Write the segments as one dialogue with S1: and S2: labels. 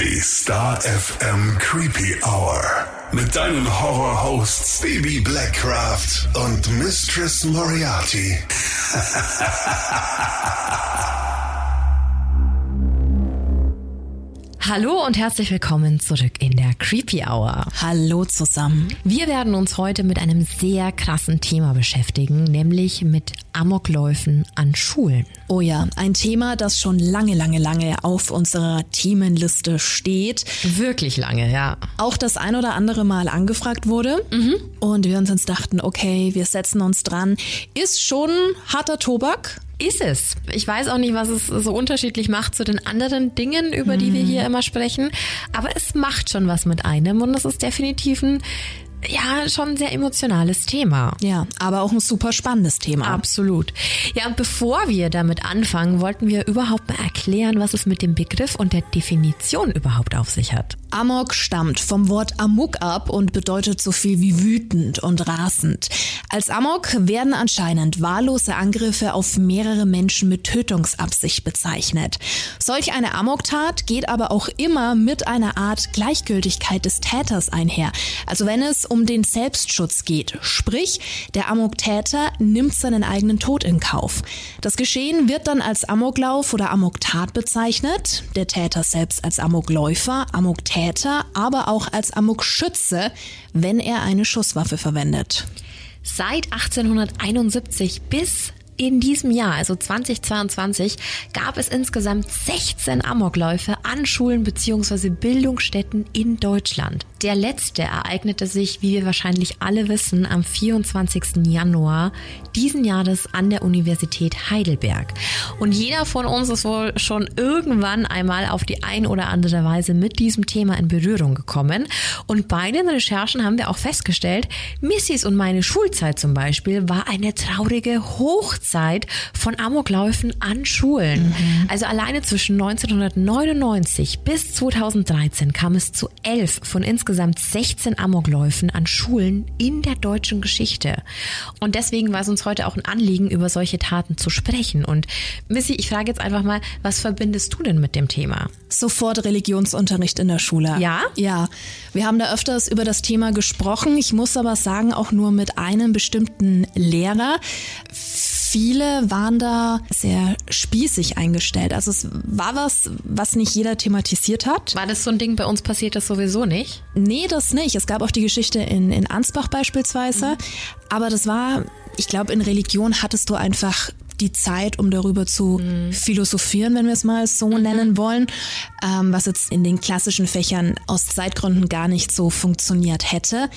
S1: Die Star FM Creepy Hour. Mit deinen Horror-Hosts Baby Blackcraft und Mistress Moriarty.
S2: Hallo und herzlich willkommen zurück in der Creepy Hour.
S3: Hallo zusammen.
S2: Wir werden uns heute mit einem sehr krassen Thema beschäftigen, nämlich mit Amokläufen an Schulen.
S3: Oh ja, ein Thema, das schon lange, lange, lange auf unserer Themenliste steht.
S2: Wirklich lange, ja.
S3: Auch das ein oder andere Mal angefragt wurde. Mhm. Und wir uns dachten, okay, wir setzen uns dran. Ist schon harter Tobak,
S2: ist es. Ich weiß auch nicht, was es so unterschiedlich macht zu den anderen Dingen, über die wir hier immer sprechen. Aber es macht schon was mit einem und es ist definitiv ein ja, schon ein sehr emotionales Thema.
S3: Ja, aber auch ein super spannendes Thema.
S2: Absolut. Ja, und bevor wir damit anfangen, wollten wir überhaupt mal erklären, was es mit dem Begriff und der Definition überhaupt auf sich hat.
S3: Amok stammt vom Wort Amok ab und bedeutet so viel wie wütend und rasend. Als Amok werden anscheinend wahllose Angriffe auf mehrere Menschen mit Tötungsabsicht bezeichnet. Solch eine Amoktat geht aber auch immer mit einer Art Gleichgültigkeit des Täters einher. Also wenn es um den Selbstschutz geht, sprich der Amoktäter nimmt seinen eigenen Tod in Kauf. Das Geschehen wird dann als Amoklauf oder Amoktat bezeichnet, der Täter selbst als Amokläufer, Amoktäter, aber auch als Amokschütze, wenn er eine Schusswaffe verwendet.
S2: Seit 1871 bis in diesem Jahr, also 2022, gab es insgesamt 16 Amokläufe an Schulen bzw. Bildungsstätten in Deutschland. Der letzte ereignete sich, wie wir wahrscheinlich alle wissen, am 24. Januar diesen Jahres an der Universität Heidelberg. Und jeder von uns ist wohl schon irgendwann einmal auf die ein oder andere Weise mit diesem Thema in Berührung gekommen. Und bei den Recherchen haben wir auch festgestellt, Missys und meine Schulzeit zum Beispiel war eine traurige Hochzeit von Amokläufen an Schulen. Mhm. Also alleine zwischen 1999 bis 2013 kam es zu elf von insgesamt insgesamt 16 Amokläufen an Schulen in der deutschen Geschichte. Und deswegen war es uns heute auch ein Anliegen, über solche Taten zu sprechen. Und Missy, ich frage jetzt einfach mal, was verbindest du denn mit dem Thema?
S3: Sofort Religionsunterricht in der Schule.
S2: Ja?
S3: Ja. Wir haben da öfters über das Thema gesprochen. Ich muss aber sagen, auch nur mit einem bestimmten Lehrer viele waren da sehr spießig eingestellt. Also es war was, was nicht jeder thematisiert hat.
S2: War das so ein Ding, bei uns passiert das sowieso nicht?
S3: Nee, das nicht. Es gab auch die Geschichte in, in Ansbach beispielsweise. Mhm. Aber das war, ich glaube, in Religion hattest du einfach die Zeit, um darüber zu mhm. philosophieren, wenn wir es mal so mhm. nennen wollen, ähm, was jetzt in den klassischen Fächern aus Zeitgründen gar nicht so funktioniert hätte.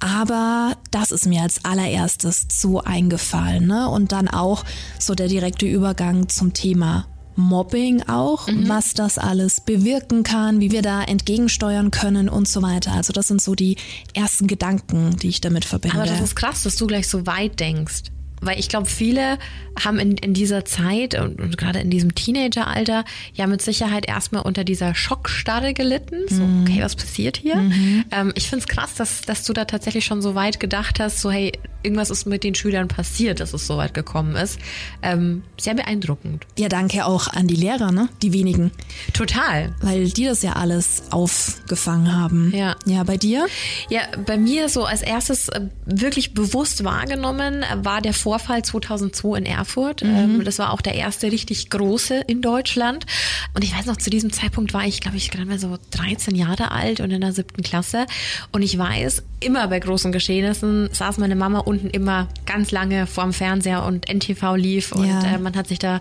S3: Aber das ist mir als allererstes so eingefallen. Ne? Und dann auch so der direkte Übergang zum Thema Mobbing auch, mhm. was das alles bewirken kann, wie wir da entgegensteuern können und so weiter. Also das sind so die ersten Gedanken, die ich damit verbinde.
S2: Aber das ist krass, dass du gleich so weit denkst. Weil ich glaube, viele haben in, in dieser Zeit und, und gerade in diesem Teenageralter ja mit Sicherheit erstmal unter dieser Schockstarre gelitten. So, mhm. okay, was passiert hier? Mhm. Ähm, ich finde es krass, dass, dass du da tatsächlich schon so weit gedacht hast, so hey, irgendwas ist mit den Schülern passiert, dass es so weit gekommen ist. Ähm, sehr beeindruckend.
S3: Ja, danke auch an die Lehrer, ne? Die wenigen.
S2: Total.
S3: Weil die das ja alles aufgefangen haben.
S2: Ja.
S3: Ja, bei dir?
S2: Ja, bei mir so als erstes äh, wirklich bewusst wahrgenommen war der Vorfall 2002 in Erfurt. Mhm. Ähm, das war auch der erste richtig große in Deutschland. Und ich weiß noch, zu diesem Zeitpunkt war ich, glaube ich, gerade mal so 13 Jahre alt und in der siebten Klasse. Und ich weiß, immer bei großen Geschehnissen saß meine Mama unten immer ganz lange vorm Fernseher und NTV lief und ja. äh, man hat sich da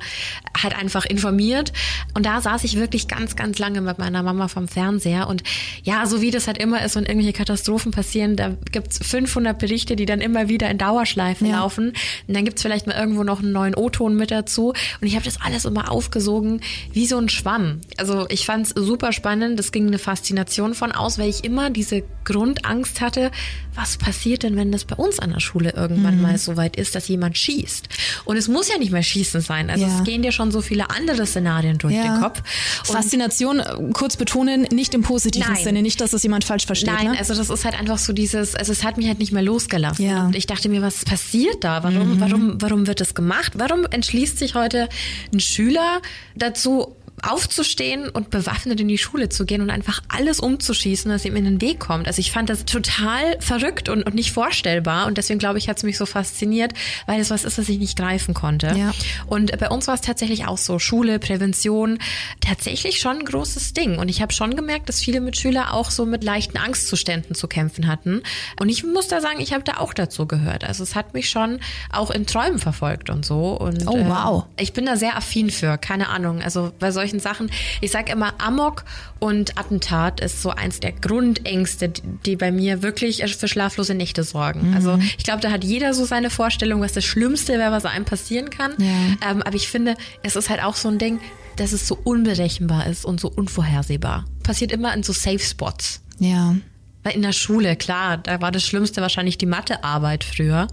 S2: halt einfach informiert. Und da saß ich wirklich ganz, ganz lange mit meiner Mama vom Fernseher. Und ja, so wie das halt immer ist, wenn irgendwelche Katastrophen passieren, da gibt's 500 Berichte, die dann immer wieder in Dauerschleifen ja. laufen. Und dann gibt's vielleicht mal irgendwo noch einen neuen O-Ton mit dazu. Und ich habe das alles immer aufgesogen wie so ein Schwamm. Also ich fand's super spannend. Das ging eine Faszination von aus, weil ich immer diese Grundangst hatte, was passiert denn, wenn das bei uns an der Schule irgendwann mhm. mal so weit ist, dass jemand schießt? Und es muss ja nicht mehr schießen sein. Also ja. es gehen dir schon so viele andere Szenarien durch ja. den Kopf.
S3: Und Faszination, äh, kurz betonen, nicht im positiven Nein. Sinne, nicht, dass das jemand falsch versteht.
S2: Nein,
S3: ne?
S2: also das ist halt einfach so dieses, also es hat mich halt nicht mehr losgelassen. Ja. Und ich dachte mir, was passiert da? Warum, mhm. warum, warum wird das gemacht? Warum entschließt sich heute ein Schüler dazu, aufzustehen und bewaffnet in die Schule zu gehen und einfach alles umzuschießen, was ihm in den Weg kommt. Also ich fand das total verrückt und, und nicht vorstellbar und deswegen glaube ich, hat es mich so fasziniert, weil es was ist, was ich nicht greifen konnte. Ja. Und bei uns war es tatsächlich auch so, Schule, Prävention, tatsächlich schon ein großes Ding. Und ich habe schon gemerkt, dass viele Mitschüler auch so mit leichten Angstzuständen zu kämpfen hatten. Und ich muss da sagen, ich habe da auch dazu gehört. Also es hat mich schon auch in Träumen verfolgt und so. Und,
S3: oh wow.
S2: Äh, ich bin da sehr affin für, keine Ahnung. Also bei solchen solchen Sachen. Ich sage immer, Amok und Attentat ist so eins der Grundängste, die bei mir wirklich für schlaflose Nächte sorgen. Mhm. Also ich glaube, da hat jeder so seine Vorstellung, was das Schlimmste wäre, was einem passieren kann. Ja. Ähm, aber ich finde, es ist halt auch so ein Ding, dass es so unberechenbar ist und so unvorhersehbar. Passiert immer in so Safe Spots.
S3: Ja.
S2: Weil in der Schule, klar, da war das Schlimmste wahrscheinlich die Mathearbeit früher.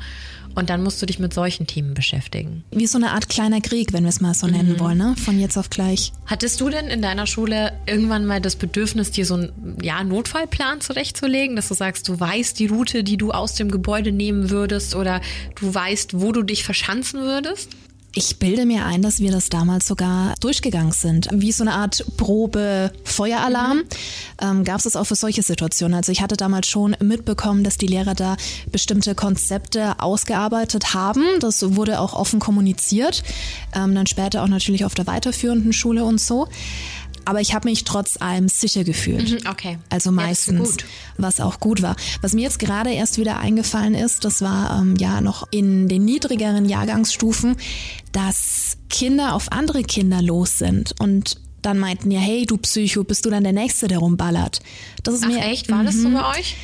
S2: Und dann musst du dich mit solchen Themen beschäftigen.
S3: Wie so eine Art kleiner Krieg, wenn wir es mal so nennen mhm. wollen, ne? von jetzt auf gleich.
S2: Hattest du denn in deiner Schule irgendwann mal das Bedürfnis, dir so einen ja, Notfallplan zurechtzulegen, dass du sagst, du weißt die Route, die du aus dem Gebäude nehmen würdest oder du weißt, wo du dich verschanzen würdest?
S3: Ich bilde mir ein, dass wir das damals sogar durchgegangen sind. Wie so eine Art Probe Feueralarm mhm. ähm, gab es das auch für solche Situationen. Also ich hatte damals schon mitbekommen, dass die Lehrer da bestimmte Konzepte ausgearbeitet haben. Das wurde auch offen kommuniziert. Ähm, dann später auch natürlich auf der weiterführenden Schule und so aber ich habe mich trotz allem sicher gefühlt.
S2: Mhm, okay.
S3: Also meistens, was auch gut war. Was mir jetzt gerade erst wieder eingefallen ist, das war ähm, ja noch in den niedrigeren Jahrgangsstufen, dass Kinder auf andere Kinder los sind und dann meinten ja, hey, du Psycho, bist du dann der Nächste, der rumballert.
S2: Das ist Ach mir echt, war das so mhm. bei euch?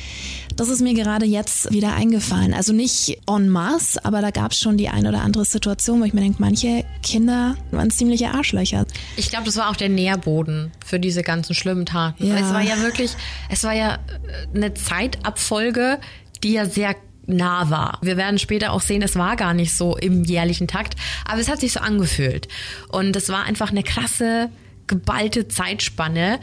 S3: Das ist mir gerade jetzt wieder eingefallen. Also nicht en masse, aber da gab es schon die ein oder andere Situation, wo ich mir denke, manche Kinder waren ziemliche Arschlöcher.
S2: Ich glaube, das war auch der Nährboden für diese ganzen schlimmen Taten. Ja. Es war ja wirklich, es war ja äh, eine Zeitabfolge, die ja sehr nah war. Wir werden später auch sehen, es war gar nicht so im jährlichen Takt, aber es hat sich so angefühlt. Und es war einfach eine krasse, geballte Zeitspanne,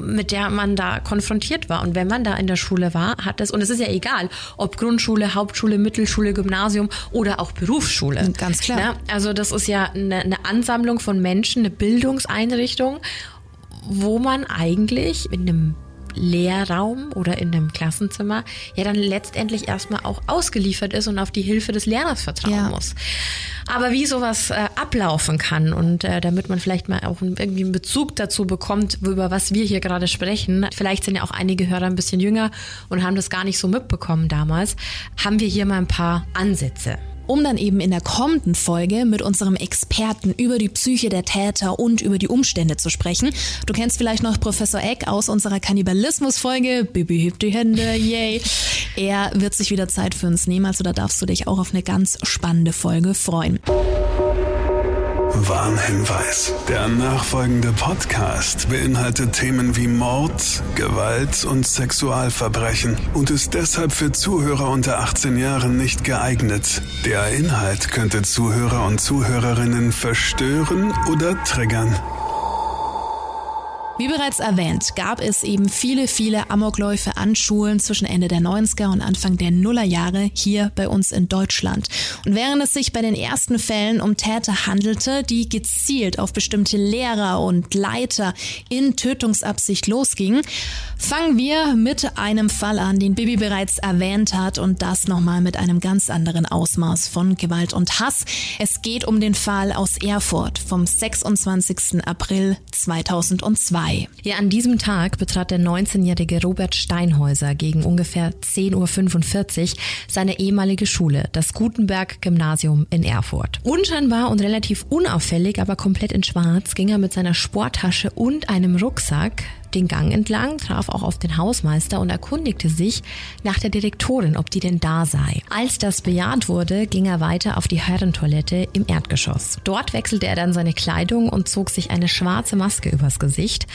S2: mit der man da konfrontiert war. Und wenn man da in der Schule war, hat es, und es ist ja egal, ob Grundschule, Hauptschule, Mittelschule, Gymnasium oder auch Berufsschule.
S3: Ganz klar. Ja,
S2: also das ist ja eine, eine Ansammlung von Menschen, eine Bildungseinrichtung, wo man eigentlich in einem Lehrraum oder in einem Klassenzimmer ja dann letztendlich erstmal auch ausgeliefert ist und auf die Hilfe des Lehrers vertrauen ja. muss. Aber wie sowas äh, ablaufen kann und äh, damit man vielleicht mal auch irgendwie einen Bezug dazu bekommt, über was wir hier gerade sprechen, vielleicht sind ja auch einige Hörer ein bisschen jünger und haben das gar nicht so mitbekommen damals, haben wir hier mal ein paar Ansätze
S3: um dann eben in der kommenden Folge mit unserem Experten über die Psyche der Täter und über die Umstände zu sprechen. Du kennst vielleicht noch Professor Eck aus unserer Kannibalismus-Folge. Bibi hebt die Hände, yay. Er wird sich wieder Zeit für uns nehmen, also da darfst du dich auch auf eine ganz spannende Folge freuen.
S1: Warnhinweis. Der nachfolgende Podcast beinhaltet Themen wie Mord, Gewalt und Sexualverbrechen und ist deshalb für Zuhörer unter 18 Jahren nicht geeignet. Der Inhalt könnte Zuhörer und Zuhörerinnen verstören oder triggern.
S3: Wie bereits erwähnt, gab es eben viele, viele Amokläufe an Schulen zwischen Ende der 90er und Anfang der Nullerjahre hier bei uns in Deutschland. Und während es sich bei den ersten Fällen um Täter handelte, die gezielt auf bestimmte Lehrer und Leiter in Tötungsabsicht losgingen, fangen wir mit einem Fall an, den Bibi bereits erwähnt hat und das nochmal mit einem ganz anderen Ausmaß von Gewalt und Hass. Es geht um den Fall aus Erfurt vom 26. April 2002 vorbei.
S2: Ja, an diesem Tag betrat der 19-jährige Robert Steinhäuser gegen ungefähr 10.45 Uhr seine ehemalige Schule, das Gutenberg-Gymnasium in Erfurt. Unscheinbar und relativ unauffällig, aber komplett in schwarz, ging er mit seiner Sporttasche und einem Rucksack den Gang entlang, traf auch auf den Hausmeister und erkundigte sich nach der Direktorin, ob die denn da sei. Als das bejaht wurde, ging er weiter auf die Herrentoilette im Erdgeschoss. Dort wechselte er dann seine Kleidung und zog sich eine schwarze Maske übers Gesicht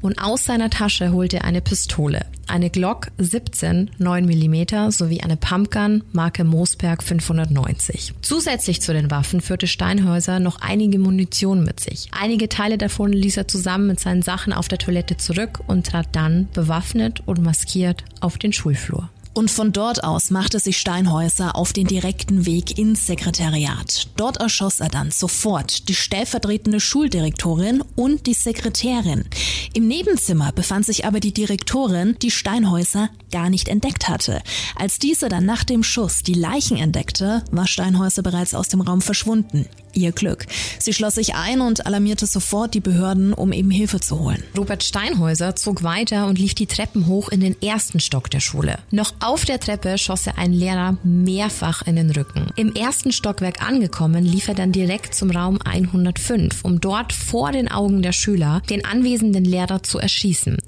S2: und aus seiner Tasche holte er eine Pistole eine Glock 17 9 mm sowie eine Pumpgun Marke Moosberg 590. Zusätzlich zu den Waffen führte Steinhäuser noch einige Munition mit sich. Einige Teile davon ließ er zusammen mit seinen Sachen auf der Toilette zurück und trat dann bewaffnet und maskiert auf den Schulflur.
S3: Und von dort aus machte sich Steinhäuser auf den direkten Weg ins Sekretariat. Dort erschoss er dann sofort die stellvertretende Schuldirektorin und die Sekretärin. Im Nebenzimmer befand sich aber die Direktorin, die Steinhäuser gar nicht entdeckt hatte. Als diese dann nach dem Schuss die Leichen entdeckte, war Steinhäuser bereits aus dem Raum verschwunden. Ihr Glück. Sie schloss sich ein und alarmierte sofort die Behörden, um eben Hilfe zu holen.
S2: Robert Steinhäuser zog weiter und lief die Treppen hoch in den ersten Stock der Schule. Noch auf der Treppe schoss er einen Lehrer mehrfach in den Rücken. Im ersten Stockwerk angekommen, lief er dann direkt zum Raum 105, um dort vor den Augen der Schüler den anwesenden Lehrer zu erschießen.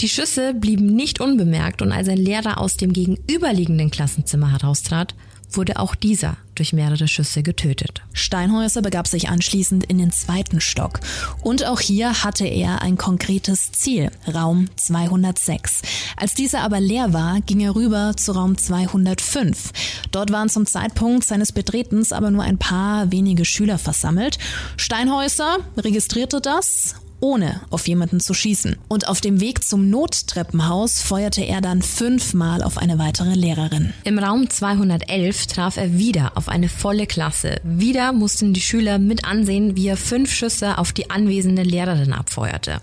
S2: Die Schüsse blieben nicht unbemerkt und als ein Lehrer aus dem gegenüberliegenden Klassenzimmer heraustrat, wurde auch dieser durch mehrere Schüsse getötet.
S3: Steinhäuser begab sich anschließend in den zweiten Stock. Und auch hier hatte er ein konkretes Ziel, Raum 206. Als dieser aber leer war, ging er rüber zu Raum 205. Dort waren zum Zeitpunkt seines Betretens aber nur ein paar wenige Schüler versammelt. Steinhäuser registrierte das ohne auf jemanden zu schießen. Und auf dem Weg zum Nottreppenhaus feuerte er dann fünfmal auf eine weitere Lehrerin.
S2: Im Raum 211 traf er wieder auf eine volle Klasse. Wieder mussten die Schüler mit ansehen, wie er fünf Schüsse auf die anwesende Lehrerin abfeuerte.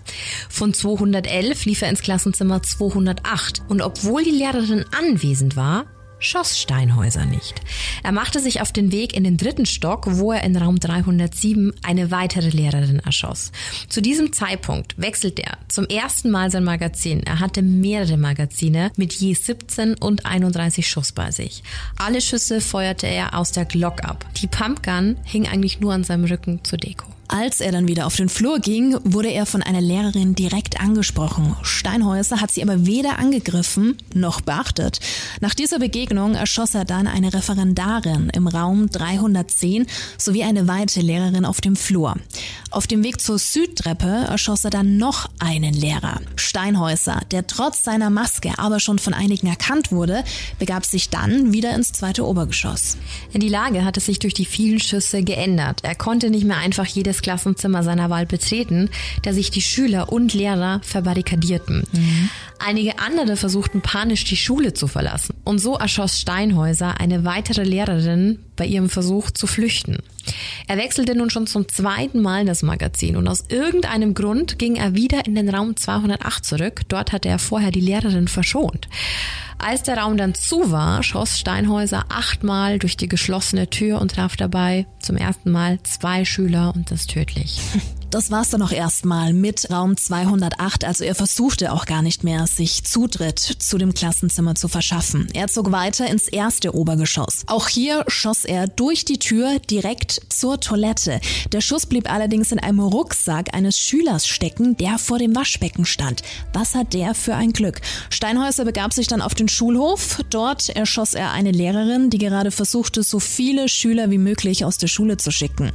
S2: Von 211 lief er ins Klassenzimmer 208 und obwohl die Lehrerin anwesend war, schoss Steinhäuser nicht. Er machte sich auf den Weg in den dritten Stock, wo er in Raum 307 eine weitere Lehrerin erschoss. Zu diesem Zeitpunkt wechselt er zum ersten Mal sein Magazin. Er hatte mehrere Magazine mit je 17 und 31 Schuss bei sich. Alle Schüsse feuerte er aus der Glock ab. Die Pumpgun hing eigentlich nur an seinem Rücken zur Deko.
S3: Als er dann wieder auf den Flur ging, wurde er von einer Lehrerin direkt angesprochen. Steinhäuser hat sie aber weder angegriffen noch beachtet. Nach dieser Begegnung erschoss er dann eine Referendarin im Raum 310 sowie eine weite Lehrerin auf dem Flur. Auf dem Weg zur Südtreppe erschoss er dann noch einen Lehrer. Steinhäuser, der trotz seiner Maske aber schon von einigen erkannt wurde, begab sich dann wieder ins zweite Obergeschoss.
S2: Die Lage hatte sich durch die vielen Schüsse geändert. Er konnte nicht mehr einfach jedes Klassenzimmer seiner Wahl betreten, da sich die Schüler und Lehrer verbarrikadierten. Mhm. Einige andere versuchten panisch die Schule zu verlassen. Und so erschoss Steinhäuser eine weitere Lehrerin bei ihrem Versuch zu flüchten. Er wechselte nun schon zum zweiten Mal das Magazin und aus irgendeinem Grund ging er wieder in den Raum 208 zurück. Dort hatte er vorher die Lehrerin verschont. Als der Raum dann zu war, schoss Steinhäuser achtmal durch die geschlossene Tür und traf dabei zum ersten Mal zwei Schüler und das tödlich.
S3: Das war's dann auch erstmal mit Raum 208. Also er versuchte auch gar nicht mehr, sich Zutritt zu dem Klassenzimmer zu verschaffen. Er zog weiter ins erste Obergeschoss. Auch hier schoss er durch die Tür direkt zur Toilette. Der Schuss blieb allerdings in einem Rucksack eines Schülers stecken, der vor dem Waschbecken stand. Was hat der für ein Glück? Steinhäuser begab sich dann auf den Schulhof. Dort erschoss er eine Lehrerin, die gerade versuchte, so viele Schüler wie möglich aus der Schule zu schicken.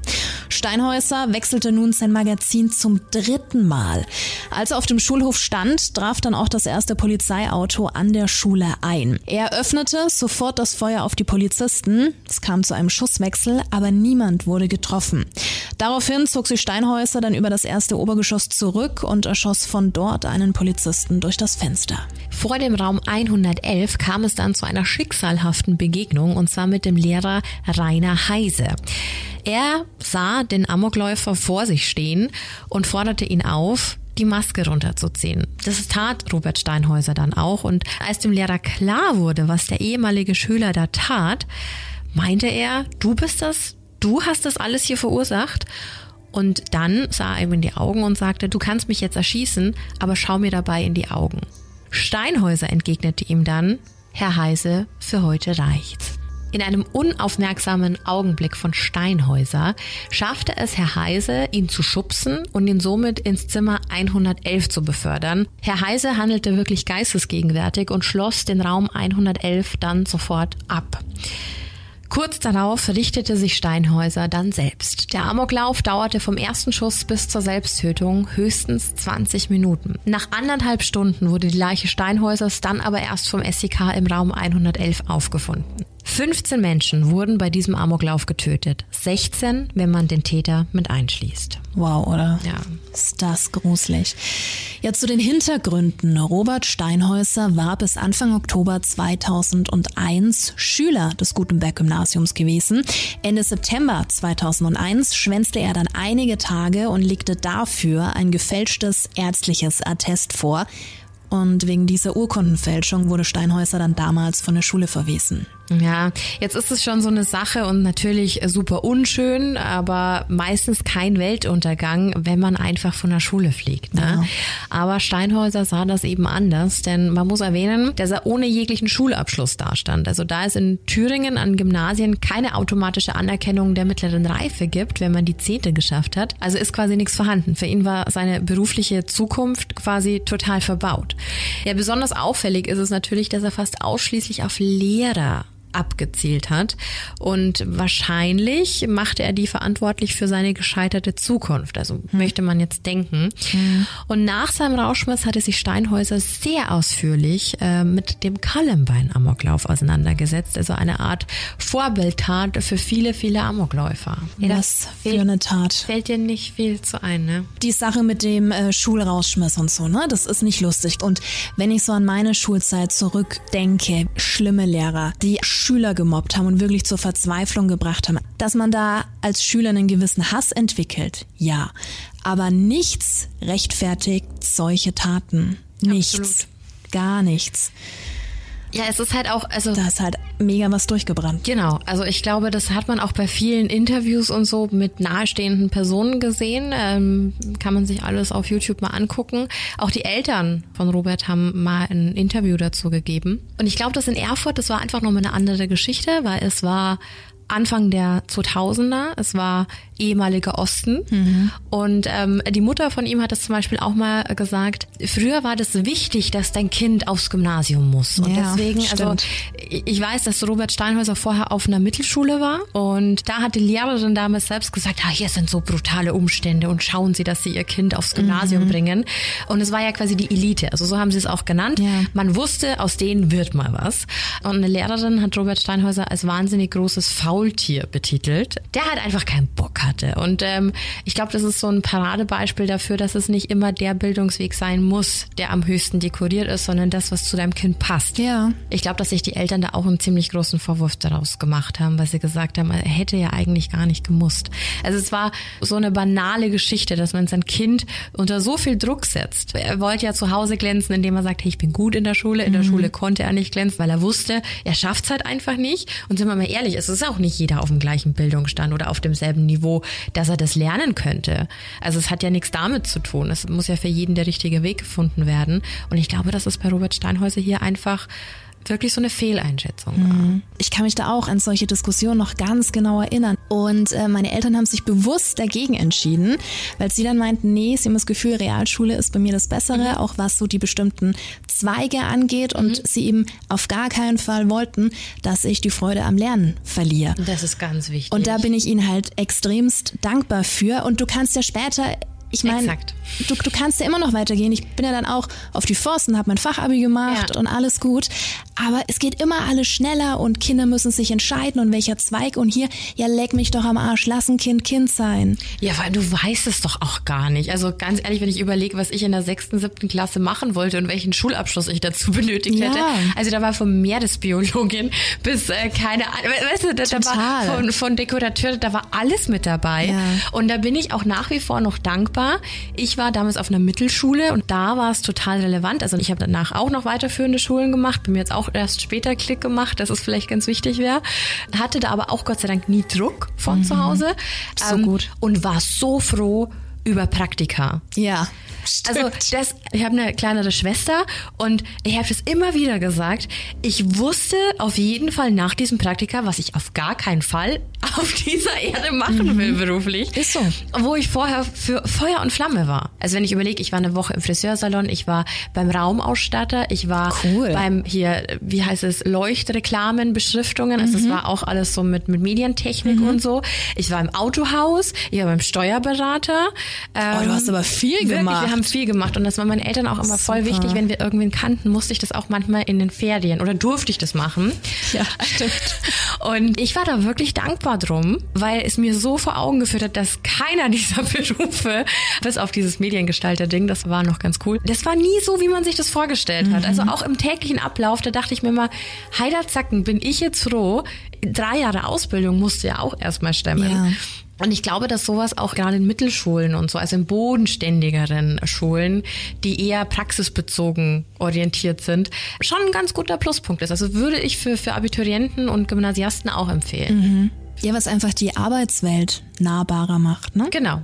S3: Steinhäuser wechselte nun sein Magazin zum dritten Mal. Als er auf dem Schulhof stand, traf dann auch das erste Polizeiauto an der Schule ein. Er öffnete sofort das Feuer auf die Polizisten. Es kam zu einem Schusswechsel, aber niemand wurde getroffen. Daraufhin zog sich Steinhäuser dann über das erste Obergeschoss zurück und erschoss von dort einen Polizisten durch das Fenster.
S2: Vor dem Raum 111 kam es dann zu einer schicksalhaften Begegnung und zwar mit dem Lehrer Rainer Heise. Er sah den Amokläufer vor sich stehen und forderte ihn auf, die Maske runterzuziehen. Das tat Robert Steinhäuser dann auch und als dem Lehrer klar wurde, was der ehemalige Schüler da tat, meinte er, du bist das, du hast das alles hier verursacht und dann sah er ihm in die Augen und sagte, du kannst mich jetzt erschießen, aber schau mir dabei in die Augen. Steinhäuser entgegnete ihm dann, Herr Heise, für heute reicht's. In einem unaufmerksamen Augenblick von Steinhäuser schaffte es Herr Heise, ihn zu schubsen und ihn somit ins Zimmer 111 zu befördern. Herr Heise handelte wirklich geistesgegenwärtig und schloss den Raum 111 dann sofort ab. Kurz darauf richtete sich Steinhäuser dann selbst. Der Amoklauf dauerte vom ersten Schuss bis zur Selbsttötung höchstens 20 Minuten. Nach anderthalb Stunden wurde die Leiche Steinhäusers dann aber erst vom SEK im Raum 111 aufgefunden. 15 Menschen wurden bei diesem Amoklauf getötet. 16, wenn man den Täter mit einschließt.
S3: Wow, oder?
S2: Ja.
S3: Ist das gruselig. Ja, zu den Hintergründen. Robert Steinhäuser war bis Anfang Oktober 2001 Schüler des Gutenberg-Gymnasiums gewesen. Ende September 2001 schwänzte er dann einige Tage und legte dafür ein gefälschtes ärztliches Attest vor. Und wegen dieser Urkundenfälschung wurde Steinhäuser dann damals von der Schule verwiesen.
S2: Ja, jetzt ist es schon so eine Sache und natürlich super unschön, aber meistens kein Weltuntergang, wenn man einfach von der Schule fliegt. Ne? Ja. Aber Steinhäuser sah das eben anders, denn man muss erwähnen, dass er ohne jeglichen Schulabschluss dastand. Also da es in Thüringen an Gymnasien keine automatische Anerkennung der mittleren Reife gibt, wenn man die Zehnte geschafft hat, also ist quasi nichts vorhanden. Für ihn war seine berufliche Zukunft quasi total verbaut. Ja, besonders auffällig ist es natürlich, dass er fast ausschließlich auf Lehrer abgezielt hat. Und wahrscheinlich machte er die verantwortlich für seine gescheiterte Zukunft. Also hm. möchte man jetzt denken. Hm. Und nach seinem Rauschmiss hatte sich Steinhäuser sehr ausführlich äh, mit dem Columbine-Amoklauf auseinandergesetzt. Also eine Art Vorbildtat für viele, viele Amokläufer.
S3: Ja, für fällt, eine Tat.
S2: Fällt dir nicht viel zu ein, ne?
S3: Die Sache mit dem äh, Schulrauschmiss und so, ne? Das ist nicht lustig. Und wenn ich so an meine Schulzeit zurückdenke, schlimme Lehrer, die Schüler gemobbt haben und wirklich zur Verzweiflung gebracht haben. Dass man da als Schüler einen gewissen Hass entwickelt, ja. Aber nichts rechtfertigt solche Taten. Nichts. Absolut. Gar nichts.
S2: Ja, es ist halt auch, also.
S3: Da ist halt mega was durchgebrannt.
S2: Genau. Also ich glaube, das hat man auch bei vielen Interviews und so mit nahestehenden Personen gesehen. Ähm, kann man sich alles auf YouTube mal angucken. Auch die Eltern von Robert haben mal ein Interview dazu gegeben. Und ich glaube, das in Erfurt, das war einfach nochmal eine andere Geschichte, weil es war Anfang der 2000er. Es war ehemaliger Osten. Mhm. Und ähm, die Mutter von ihm hat es zum Beispiel auch mal gesagt, früher war das wichtig, dass dein Kind aufs Gymnasium muss. Und ja, deswegen, also, stimmt. also ich weiß, dass Robert Steinhäuser vorher auf einer Mittelschule war und da hat die Lehrerin damals selbst gesagt, ah, hier sind so brutale Umstände und schauen Sie, dass Sie Ihr Kind aufs Gymnasium mhm. bringen. Und es war ja quasi die Elite, also so haben sie es auch genannt. Ja. Man wusste, aus denen wird mal was. Und eine Lehrerin hat Robert Steinhäuser als wahnsinnig großes Faultier betitelt. Der hat einfach keinen Bock hatte. Und ähm, ich glaube, das ist so ein Paradebeispiel dafür, dass es nicht immer der Bildungsweg sein muss, der am höchsten dekoriert ist, sondern das, was zu deinem Kind passt.
S3: Ja.
S2: Ich glaube, dass sich die Eltern da auch einen ziemlich großen Vorwurf daraus gemacht haben, weil sie gesagt haben, er hätte ja eigentlich gar nicht gemusst. Also es war so eine banale Geschichte, dass man sein Kind unter so viel Druck setzt. Er wollte ja zu Hause glänzen, indem er sagt, hey, ich bin gut in der Schule. In der mhm. Schule konnte er nicht glänzen, weil er wusste, er schafft es halt einfach nicht. Und sind wir mal ehrlich, es ist auch nicht jeder auf dem gleichen Bildungsstand oder auf demselben Niveau dass er das lernen könnte. Also es hat ja nichts damit zu tun. Es muss ja für jeden der richtige Weg gefunden werden. Und ich glaube, dass es bei Robert Steinhäuser hier einfach wirklich so eine Fehleinschätzung war. Mhm.
S3: Ich kann mich da auch an solche Diskussionen noch ganz genau erinnern. Und äh, meine Eltern haben sich bewusst dagegen entschieden, weil sie dann meinten, nee, sie haben das Gefühl, Realschule ist bei mir das Bessere, mhm. auch was so die bestimmten Zweige angeht. Und mhm. sie eben auf gar keinen Fall wollten, dass ich die Freude am Lernen verliere.
S2: Das ist ganz wichtig.
S3: Und da bin ich ihnen halt extremst dankbar für. Und du kannst ja später ich meine, du, du kannst ja immer noch weitergehen. Ich bin ja dann auch auf die Forsten, habe mein Fachabi gemacht ja. und alles gut. Aber es geht immer alles schneller und Kinder müssen sich entscheiden und welcher Zweig. Und hier, ja, leck mich doch am Arsch, lass ein Kind Kind sein.
S2: Ja, weil du weißt es doch auch gar nicht. Also ganz ehrlich, wenn ich überlege, was ich in der sechsten, siebten Klasse machen wollte und welchen Schulabschluss ich dazu benötigt ja. hätte. Also da war von Meeresbiologin bis äh, keine Ahnung. Weißt du, da, da war von, von Dekorateur, da war alles mit dabei. Ja. Und da bin ich auch nach wie vor noch dankbar. Ich war damals auf einer Mittelschule und da war es total relevant. Also ich habe danach auch noch weiterführende Schulen gemacht, bin mir jetzt auch erst später Klick gemacht, dass es vielleicht ganz wichtig wäre. Hatte da aber auch Gott sei Dank nie Druck von mhm. zu Hause.
S3: So ähm, gut.
S2: Und war so froh über Praktika.
S3: Ja.
S2: Also das, ich habe eine kleinere Schwester und ich habe es immer wieder gesagt. Ich wusste auf jeden Fall nach diesem Praktika, was ich auf gar keinen Fall auf dieser Erde machen will mhm. beruflich.
S3: Ist so.
S2: Wo ich vorher für Feuer und Flamme war. Also wenn ich überlege, ich war eine Woche im Friseursalon, ich war beim Raumausstatter, ich war
S3: cool.
S2: beim hier, wie heißt es, Leuchtreklamen, Beschriftungen. Also mhm. es war auch alles so mit, mit Medientechnik mhm. und so. Ich war im Autohaus, ich war beim Steuerberater
S3: oh, du hast aber viel
S2: wirklich,
S3: gemacht.
S2: Wir haben viel gemacht und das war meinen Eltern auch immer voll
S3: Super.
S2: wichtig. Wenn wir irgendwen kannten, musste ich das auch manchmal in den Ferien oder durfte ich das machen.
S3: Ja, stimmt.
S2: Und ich war da wirklich dankbar drum, weil es mir so vor Augen geführt hat, dass keiner dieser Berufe, bis auf dieses Mediengestalter-Ding, das war noch ganz cool, das war nie so, wie man sich das vorgestellt hat. Also auch im täglichen Ablauf, da dachte ich mir mal, Heiderzacken, bin ich jetzt froh. Drei Jahre Ausbildung musste ja auch erstmal stemmen.
S3: Ja.
S2: Und ich glaube, dass sowas auch gerade in Mittelschulen und so, also in bodenständigeren Schulen, die eher praxisbezogen orientiert sind, schon ein ganz guter Pluspunkt ist. Also würde ich für, für Abiturienten und Gymnasiasten auch empfehlen.
S3: Ja, was einfach die Arbeitswelt nahbarer macht, ne?
S2: Genau.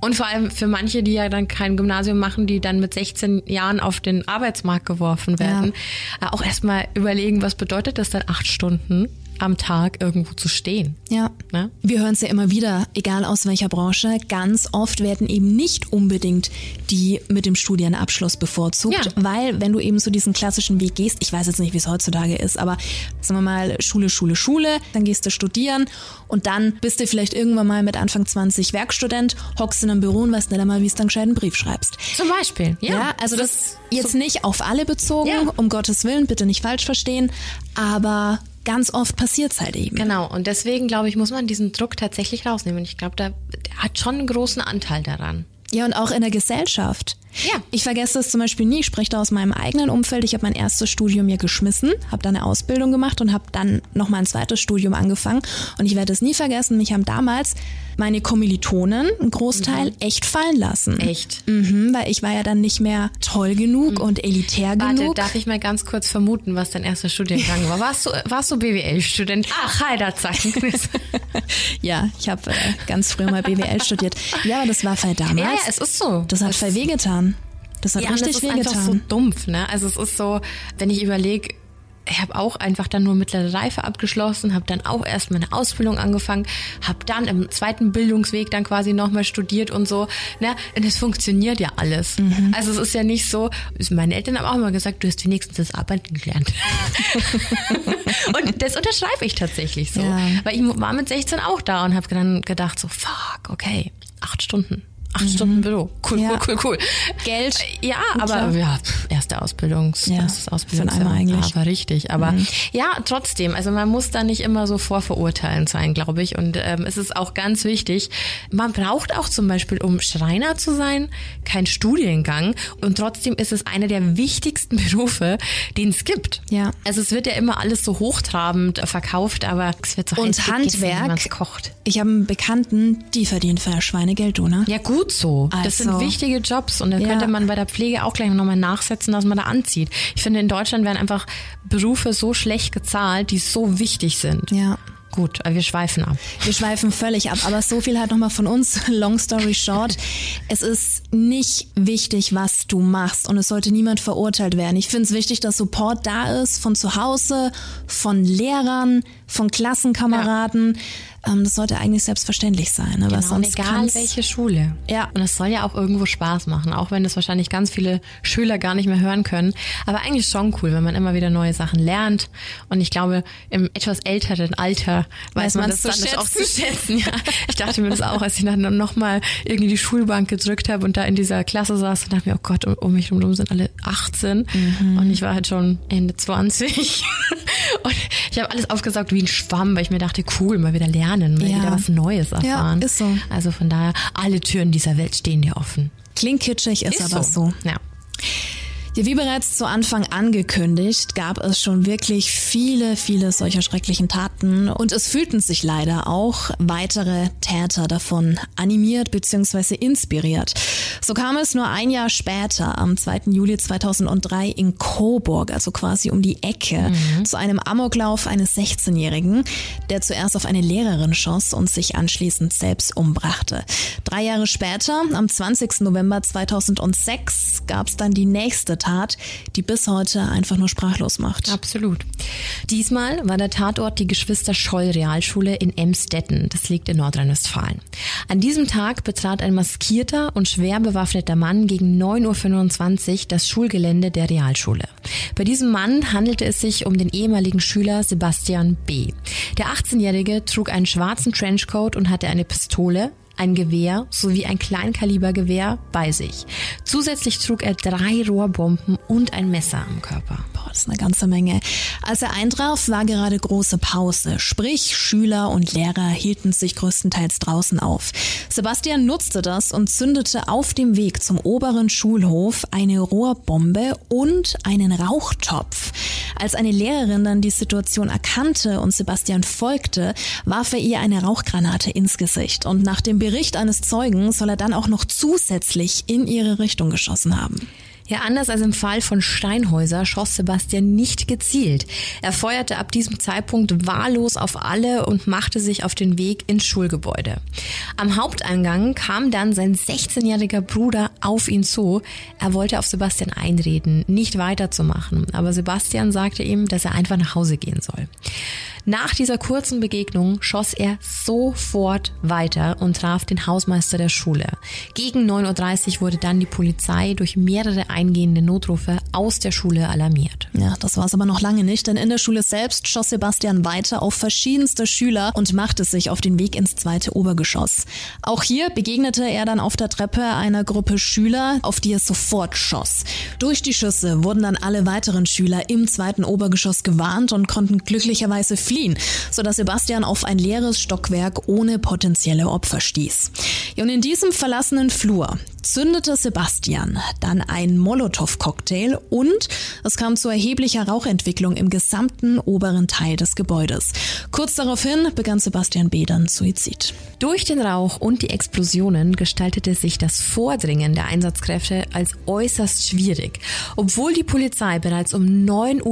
S2: Und vor allem für manche, die ja dann kein Gymnasium machen, die dann mit 16 Jahren auf den Arbeitsmarkt geworfen werden, äh, auch erstmal überlegen, was bedeutet das dann acht Stunden am Tag irgendwo zu stehen.
S3: Ja.
S2: Ne?
S3: Wir hören es ja immer wieder, egal aus welcher Branche, ganz oft werden eben nicht unbedingt die mit dem Studienabschluss bevorzugt,
S2: Ja.
S3: weil wenn du eben so diesen klassischen Weg gehst, ich weiß jetzt nicht, wie es heutzutage ist, aber sagen wir mal Schule, Schule, Schule, dann gehst du studieren und dann bist du vielleicht irgendwann mal mit Anfang 20 Werkstudent, hockst in einem Büro und weißt nicht einmal, wie es dann gescheit einen Brief schreibst.
S2: Zum Beispiel. Ja,
S3: Ja, also das, jetzt nicht auf alle bezogen,
S2: Ja.
S3: um Gottes Willen, bitte nicht falsch verstehen, aber ganz oft passiert's halt eben.
S2: Genau, und deswegen glaube ich, muss man diesen Druck tatsächlich rausnehmen. Und ich glaube, da hat schon einen großen Anteil daran.
S3: Ja, und auch in der Gesellschaft.
S2: Ja.
S3: Ich vergesse das zum Beispiel nie. Ich spreche da aus meinem eigenen Umfeld. Ich habe mein erstes Studium hier geschmissen, habe dann eine Ausbildung gemacht und habe dann noch mal ein zweites Studium angefangen. Und ich werde es nie vergessen. Mich haben damals meine Kommilitonen, ein Großteil, echt fallen lassen.
S2: Echt?
S3: Mhm, weil ich war ja dann nicht mehr toll genug und elitär
S2: Warte,
S3: genug.
S2: darf ich mal ganz kurz vermuten, was dein erster Studiengang war? Warst du, warst du BWL-Student? Ach, Heiderzacken.
S3: Ja, ich habe äh, ganz früher mal BWL studiert. Ja, aber das war voll damals.
S2: ja, ja, es ist so.
S3: das hat voll wehgetan. Das hat
S2: Ja,
S3: richtig
S2: das ist einfach so
S3: wehgetan.
S2: dumpf, ne? Also es ist so, wenn ich überlege, ich habe auch einfach dann nur mittlere Reife abgeschlossen, habe dann auch erst meine Ausbildung angefangen, habe dann im zweiten Bildungsweg dann quasi nochmal studiert und so. Ne? Und es funktioniert ja alles.
S3: Mhm.
S2: Also es ist ja nicht so, meine Eltern haben auch immer gesagt, du hast wenigstens das Arbeiten gelernt. und das unterschreibe ich tatsächlich so.
S3: Ja.
S2: Weil ich war mit 16 auch da und habe dann gedacht so, fuck, okay, acht Stunden. Acht Stunden Büro. Cool,
S3: Mhm. Ja.
S2: cool, cool, cool.
S3: Geld.
S2: Ja,
S3: Gut,
S2: aber ja, erste Ausbildungs,
S3: Ja,
S2: erstes Ausbildungsjahr
S3: eigentlich. Mhm.
S2: aber richtig. Aber ja, trotzdem, also man muss da nicht immer so vorverurteilend sein, glaube ich. Und ähm, es ist auch ganz wichtig, man braucht auch zum Beispiel, um Schreiner zu sein, keinen Studiengang. Und trotzdem ist es einer der wichtigsten Berufe, den es gibt.
S3: Ja.
S2: Also es wird ja immer alles so hochtrabend äh, verkauft, aber es wird so
S3: Und
S2: gegessen,
S3: Handwerk.
S2: kocht.
S3: Ich habe einen Bekannten, die verdient für Schweinegeld, ne?
S2: Ja, gut so. Das sind
S3: Also-
S2: wichtige Jobs und da
S3: Ja.
S2: könnte man bei der Pflege auch gleich nochmal nachsetzen, dass man da anzieht. Ich finde, in Deutschland werden einfach Berufe so schlecht gezahlt, die so wichtig sind.
S3: Ja.
S2: Gut, wir schweifen ab.
S3: Wir schweifen völlig ab, aber so viel halt nochmal von uns. Long story short. Es ist nicht wichtig, was du machst und es sollte niemand verurteilt werden. Ich finde es wichtig, dass Support da ist von zu Hause, von Lehrern, von Klassenkameraden. Ähm, das sollte eigentlich selbstverständlich sein. Was
S2: Genau,
S3: sonst
S2: egal welche Schule.
S3: Ja.
S2: Und es soll ja auch irgendwo Spaß machen, auch wenn das wahrscheinlich ganz viele Schüler gar nicht mehr hören können. Aber eigentlich schon cool, wenn man immer wieder neue Sachen lernt. Und ich glaube, im etwas älteren Alter weiß,
S3: Weiß
S2: man das dann auch zu schätzen. Ja. Ich dachte mir das auch, als ich dann noch mal irgendwie die Schulbank gedrückt habe und da in dieser Klasse saß und dachte mir, oh Gott, um, um mich herum sind alle 18 und ich war halt schon Ende 20. und ich habe alles aufgesaugt wie ein Schwamm, weil ich mir dachte, cool, mal wieder lernen, mal
S3: Ja.
S2: wieder was Neues erfahren.
S3: ist so.
S2: Also von daher, alle Türen dieser Welt stehen dir offen.
S3: Klingt kitschig, ist, aber so.
S2: Ja.
S3: Ja, wie bereits zu Anfang angekündigt, gab es schon wirklich viele, viele solcher schrecklichen Taten und es fühlten sich leider auch weitere Täter davon animiert bzw. inspiriert. So kam es nur ein Jahr später, am 2. Juli 2003 in Coburg, also quasi um die Ecke, zu einem Amoklauf eines 16-Jährigen, der zuerst auf eine Lehrerin schoss und sich anschließend selbst umbrachte. Drei Jahre später, am 20. November 2006, gab es dann die nächste Tat, die bis heute einfach nur sprachlos macht.
S2: Absolut. Diesmal war der Tatort die Geschwister Scholl Realschule in Emstetten. Das liegt in Nordrhein-Westfalen. An diesem Tag betrat ein maskierter und schwer bewaffneter Mann gegen 9.25 Uhr das Schulgelände der Realschule. Bei diesem Mann handelte es sich um den ehemaligen Schüler Sebastian B. Der 18-Jährige trug einen schwarzen Trenchcoat und hatte eine Pistole, ein Gewehr sowie ein Kleinkalibergewehr bei sich. Zusätzlich trug er drei Rohrbomben und ein Messer am Körper.
S3: Boah, das ist eine ganze Menge. Als er eintraf, war gerade große Pause. Sprich, Schüler und Lehrer hielten sich größtenteils draußen auf. Sebastian nutzte das und zündete auf dem Weg zum oberen Schulhof eine Rohrbombe und einen Rauchtopf. Als eine Lehrerin dann die Situation erkannte und Sebastian folgte, warf er ihr eine Rauchgranate ins Gesicht und nach dem Bericht eines Zeugen soll er dann auch noch zusätzlich in ihre Richtung geschossen haben.
S2: Ja, anders als im Fall von Steinhäuser schoss Sebastian nicht gezielt. Er feuerte ab diesem Zeitpunkt wahllos auf alle und machte sich auf den Weg ins Schulgebäude. Am Haupteingang kam dann sein 16-jähriger Bruder auf ihn zu. Er wollte auf Sebastian einreden, nicht weiterzumachen, aber Sebastian sagte ihm, dass er einfach nach Hause gehen soll. Nach dieser kurzen Begegnung schoss er sofort weiter und traf den Hausmeister der Schule. Gegen 9.30 Uhr wurde dann die Polizei durch mehrere eingehende Notrufe aus der Schule alarmiert.
S3: Ja, das war es aber noch lange nicht, denn in der Schule selbst schoss Sebastian weiter auf verschiedenste Schüler und machte sich auf den Weg ins zweite Obergeschoss. Auch hier begegnete er dann auf der Treppe einer Gruppe Schüler, auf die er sofort schoss. Durch die Schüsse wurden dann alle weiteren Schüler im zweiten Obergeschoss gewarnt und konnten glücklicherweise fliehen, sodass Sebastian auf ein leeres Stockwerk ohne potenzielle Opfer stieß. Und in diesem verlassenen Flur zündete Sebastian dann ein Molotow-Cocktail und es kam zu erheblicher Rauchentwicklung im gesamten oberen Teil des Gebäudes. Kurz daraufhin begann Sebastian B. dann Suizid.
S2: Durch den Rauch und die Explosionen gestaltete sich das Vordringen der Einsatzkräfte als äußerst schwierig. Obwohl die Polizei bereits um 9.34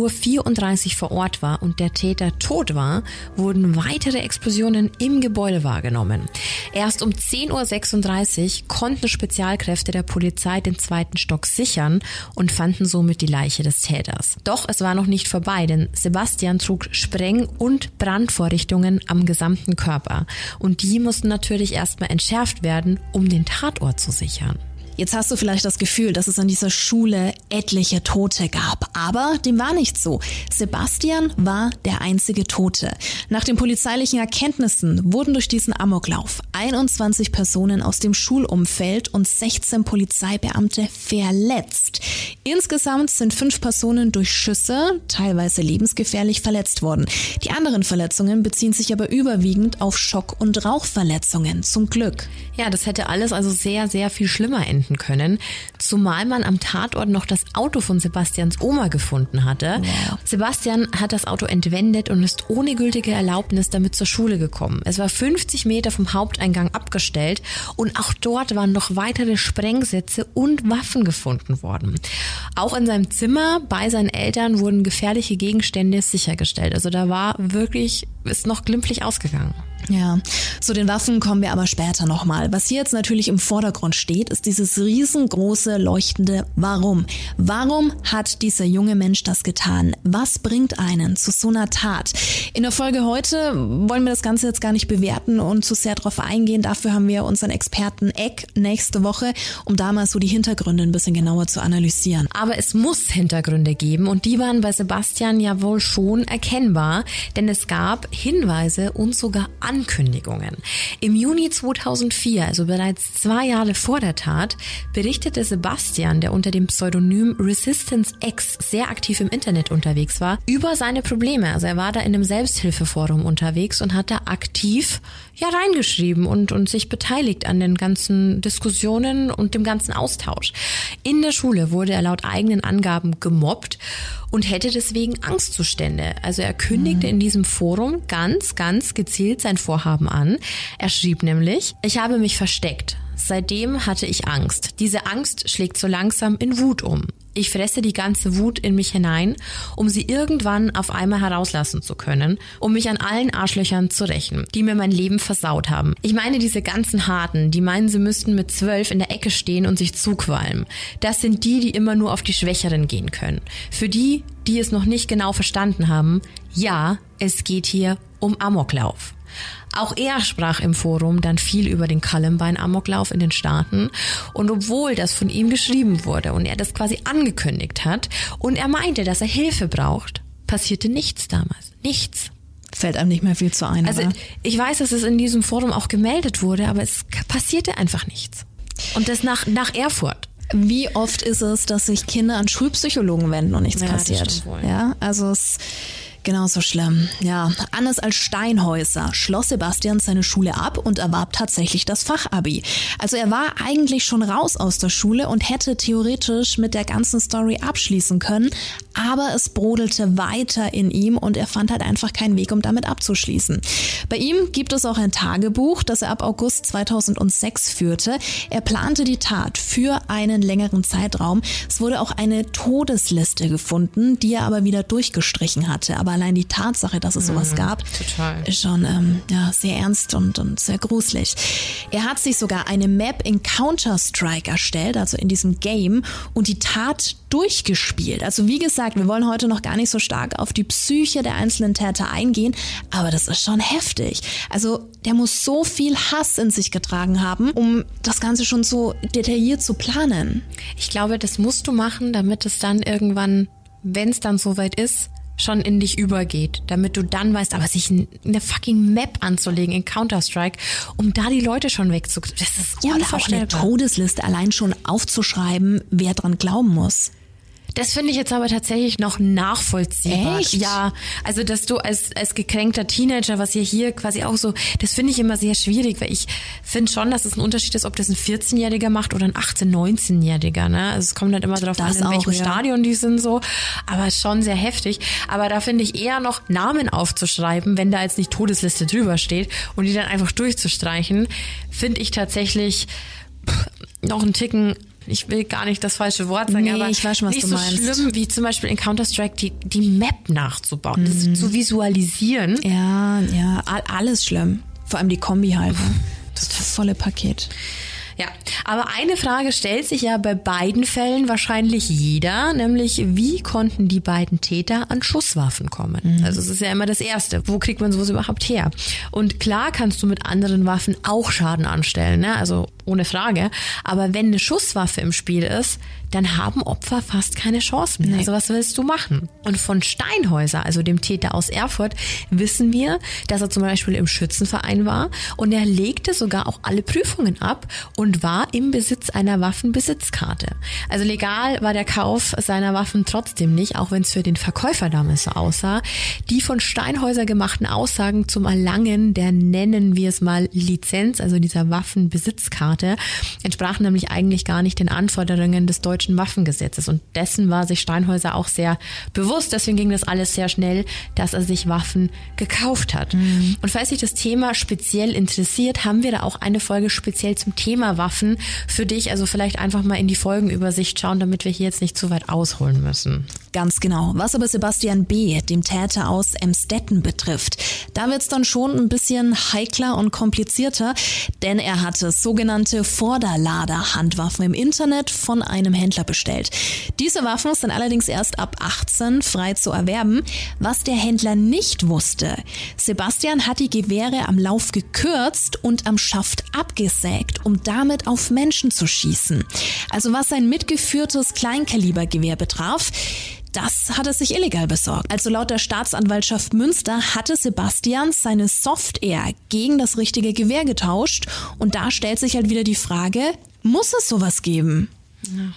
S2: Uhr vor Ort war und der Täter tot war, wurden weitere Explosionen im Gebäude wahrgenommen. Erst um 10.36 Uhr konnten Spezialkräfte der Polizei den zweiten Stock sichern und fanden somit die Leiche des Täters. Doch es war noch nicht vorbei, denn Sebastian trug Spreng- und Brandvorrichtungen am gesamten Körper und die mussten natürlich erstmal entschärft werden, um den Tatort zu sichern.
S3: Jetzt hast du vielleicht das Gefühl, dass es an dieser Schule etliche Tote gab. Aber dem war nicht so. Sebastian war der einzige Tote. Nach den polizeilichen Erkenntnissen wurden durch diesen Amoklauf 21 Personen aus dem Schulumfeld und 16 Polizeibeamte verletzt. Insgesamt sind fünf Personen durch Schüsse, teilweise lebensgefährlich, verletzt worden. Die anderen Verletzungen beziehen sich aber überwiegend auf Schock- und Rauchverletzungen. Zum Glück.
S2: Ja, das hätte alles also sehr, sehr viel schlimmer enden können, zumal man am Tatort noch das Auto von Sebastians Oma gefunden hatte. Wow. Sebastian hat das Auto entwendet und ist ohne gültige Erlaubnis damit zur Schule gekommen. Es war 50 Meter vom Haupteingang abgestellt und auch dort waren noch weitere Sprengsätze und Waffen gefunden worden. Auch in seinem Zimmer bei seinen Eltern wurden gefährliche Gegenstände sichergestellt. Also da war wirklich, ist noch glimpflich ausgegangen.
S3: Ja, zu den Waffen kommen wir aber später nochmal. Was hier jetzt natürlich im Vordergrund steht, ist dieses riesengroße leuchtende Warum. Warum hat dieser junge Mensch das getan? Was bringt einen zu so einer Tat? In der Folge heute wollen wir das Ganze jetzt gar nicht bewerten und zu sehr darauf eingehen. Dafür haben wir unseren Experten Eck nächste Woche, um da mal so die Hintergründe ein bisschen genauer zu analysieren.
S2: Aber es muss Hintergründe geben und die waren bei Sebastian ja wohl schon erkennbar, denn es gab Hinweise und sogar Ankündigungen. Im Juni 2004, also bereits zwei Jahre vor der Tat, berichtete Sebastian, der unter dem Pseudonym Resistance X sehr aktiv im Internet unterwegs war, über seine Probleme. Also er war da in einem Selbsthilfeforum unterwegs und hat da aktiv ja reingeschrieben und, und sich beteiligt an den ganzen Diskussionen und dem ganzen Austausch. In der Schule wurde er laut eigenen Angaben gemobbt und hätte deswegen Angstzustände. Also er kündigte mhm. in diesem Forum ganz, ganz gezielt sein Vorhaben an. Er schrieb nämlich, ich habe mich versteckt. Seitdem hatte ich Angst. Diese Angst schlägt so langsam in Wut um. Ich fresse die ganze Wut in mich hinein, um sie irgendwann auf einmal herauslassen zu können, um mich an allen Arschlöchern zu rächen, die mir mein Leben versaut haben. Ich meine diese ganzen Harten, die meinen, sie müssten mit zwölf in der Ecke stehen und sich zuqualmen. Das sind die, die immer nur auf die Schwächeren gehen können. Für die, die es noch nicht genau verstanden haben, ja, es geht hier um Amoklauf. Auch er sprach im Forum dann viel über den Columbine-Amoklauf in den Staaten. Und obwohl das von ihm geschrieben wurde und er das quasi angekündigt hat und er meinte, dass er Hilfe braucht, passierte nichts damals. Nichts.
S3: Fällt einem nicht mehr viel zu ein.
S2: Also
S3: oder?
S2: ich weiß, dass es in diesem Forum auch gemeldet wurde, aber es passierte einfach nichts. Und das nach, nach Erfurt.
S3: Wie oft ist es, dass sich Kinder an Schulpsychologen wenden und nichts
S2: Ja,
S3: passiert? Ja, also es genauso schlimm. Ja, anders als Steinhäuser schloss Sebastian seine Schule ab und erwarb tatsächlich das Fachabi. Also er war eigentlich schon raus aus der Schule und hätte theoretisch mit der ganzen Story abschließen können, aber es brodelte weiter in ihm und er fand halt einfach keinen Weg, um damit abzuschließen. Bei ihm gibt es auch ein Tagebuch, das er ab August 2006 führte. Er plante die Tat für einen längeren Zeitraum. Es wurde auch eine Todesliste gefunden, die er aber wieder durchgestrichen hatte. Aber allein die Tatsache, dass es sowas gab,
S2: total.
S3: ist schon ähm, ja, sehr ernst und, und sehr gruselig. Er hat sich sogar eine Map in Counter-Strike erstellt, also in diesem Game, und die Tat durchgespielt. Also wie gesagt, wir wollen heute noch gar nicht so stark auf die Psyche der einzelnen Täter eingehen, aber das ist schon heftig. Also der muss so viel Hass in sich getragen haben, um das Ganze schon so detailliert zu planen.
S2: Ich glaube, das musst du machen, damit es dann irgendwann, wenn es dann soweit ist, schon in dich übergeht, damit du dann weißt, aber sich eine fucking Map anzulegen in Counter-Strike, um da die Leute schon wegzukriegen, das ist
S3: Ja, oder auch eine
S2: unvorstellbar.
S3: Todesliste allein schon aufzuschreiben, wer dran glauben muss.
S2: Das finde ich jetzt aber tatsächlich noch nachvollziehbar.
S3: Echt?
S2: Ja, also dass du als, als gekränkter Teenager, was ihr hier quasi auch so, das finde ich immer sehr schwierig, weil ich finde schon, dass es ein Unterschied ist, ob das ein 14-Jähriger macht oder ein 18-, 19-Jähriger. Ne? Also es kommt halt immer darauf an,
S3: Das
S2: in
S3: auch,
S2: welchem
S3: ja.
S2: Stadion die sind so. Aber schon sehr heftig. Aber da finde ich eher noch Namen aufzuschreiben, wenn da jetzt nicht Todesliste drüber steht und die dann einfach durchzustreichen, finde ich tatsächlich noch einen Ticken ich will gar nicht das falsche Wort sagen,
S3: Nee,
S2: aber
S3: ich weiß schon, was
S2: nicht
S3: du
S2: so
S3: meinst.
S2: schlimm wie zum Beispiel in Counter-Strike die, die Map nachzubauen,
S3: Mhm.
S2: das zu visualisieren.
S3: Ja, ja, all- alles schlimm. Vor allem die Kombi halt. ne? Das volle Paket.
S2: Ja, aber eine Frage stellt sich ja bei beiden Fällen wahrscheinlich jeder, nämlich wie konnten die beiden Täter an Schusswaffen kommen? Also es ist ja immer das Erste. Wo kriegt man sowas überhaupt her? Und klar kannst du mit anderen Waffen auch Schaden anstellen, ne? also ohne Frage. Aber wenn eine Schusswaffe im Spiel ist, dann haben Opfer fast keine Chance mehr. Also was willst du machen? Und von Steinhäuser, also dem Täter aus Erfurt, wissen wir, dass er zum Beispiel im Schützenverein war und er legte sogar auch alle Prüfungen ab und war im Besitz einer Waffenbesitzkarte. Also legal war der Kauf seiner Waffen trotzdem nicht, auch wenn es für den Verkäufer damals so aussah. Die von Steinhäuser gemachten Aussagen zum Erlangen der, nennen wir es mal, Lizenz, also dieser Waffenbesitzkarte, entsprachen nämlich eigentlich gar nicht den Anforderungen des deutschen Waffengesetzes. Und dessen war sich Steinhäuser auch sehr bewusst. Deswegen ging das alles sehr schnell, dass er sich Waffen gekauft hat. Und falls sich das Thema speziell interessiert, haben wir da auch eine Folge speziell zum Thema Waffen für dich. Also vielleicht einfach mal in die Folgenübersicht schauen, damit wir hier jetzt nicht zu weit ausholen müssen.
S3: Ganz genau. Was aber Sebastian B., dem Täter aus Emstetten, betrifft, da wird's dann schon ein bisschen heikler und komplizierter, denn er hatte sogenannte Vorderlader-Handwaffen im Internet von einem Händler bestellt. Diese Waffen sind allerdings erst ab 18 frei zu erwerben. Was der Händler nicht wusste, Sebastian hat die Gewehre am Lauf gekürzt und am Schaft abgesägt, um damit auf Menschen zu schießen. Also was sein mitgeführtes Kleinkalibergewehr betraf, das hat er sich illegal besorgt. Also laut der Staatsanwaltschaft Münster hatte Sebastian seine Software gegen das richtige Gewehr getauscht. Und da stellt sich halt wieder die Frage, muss es sowas geben?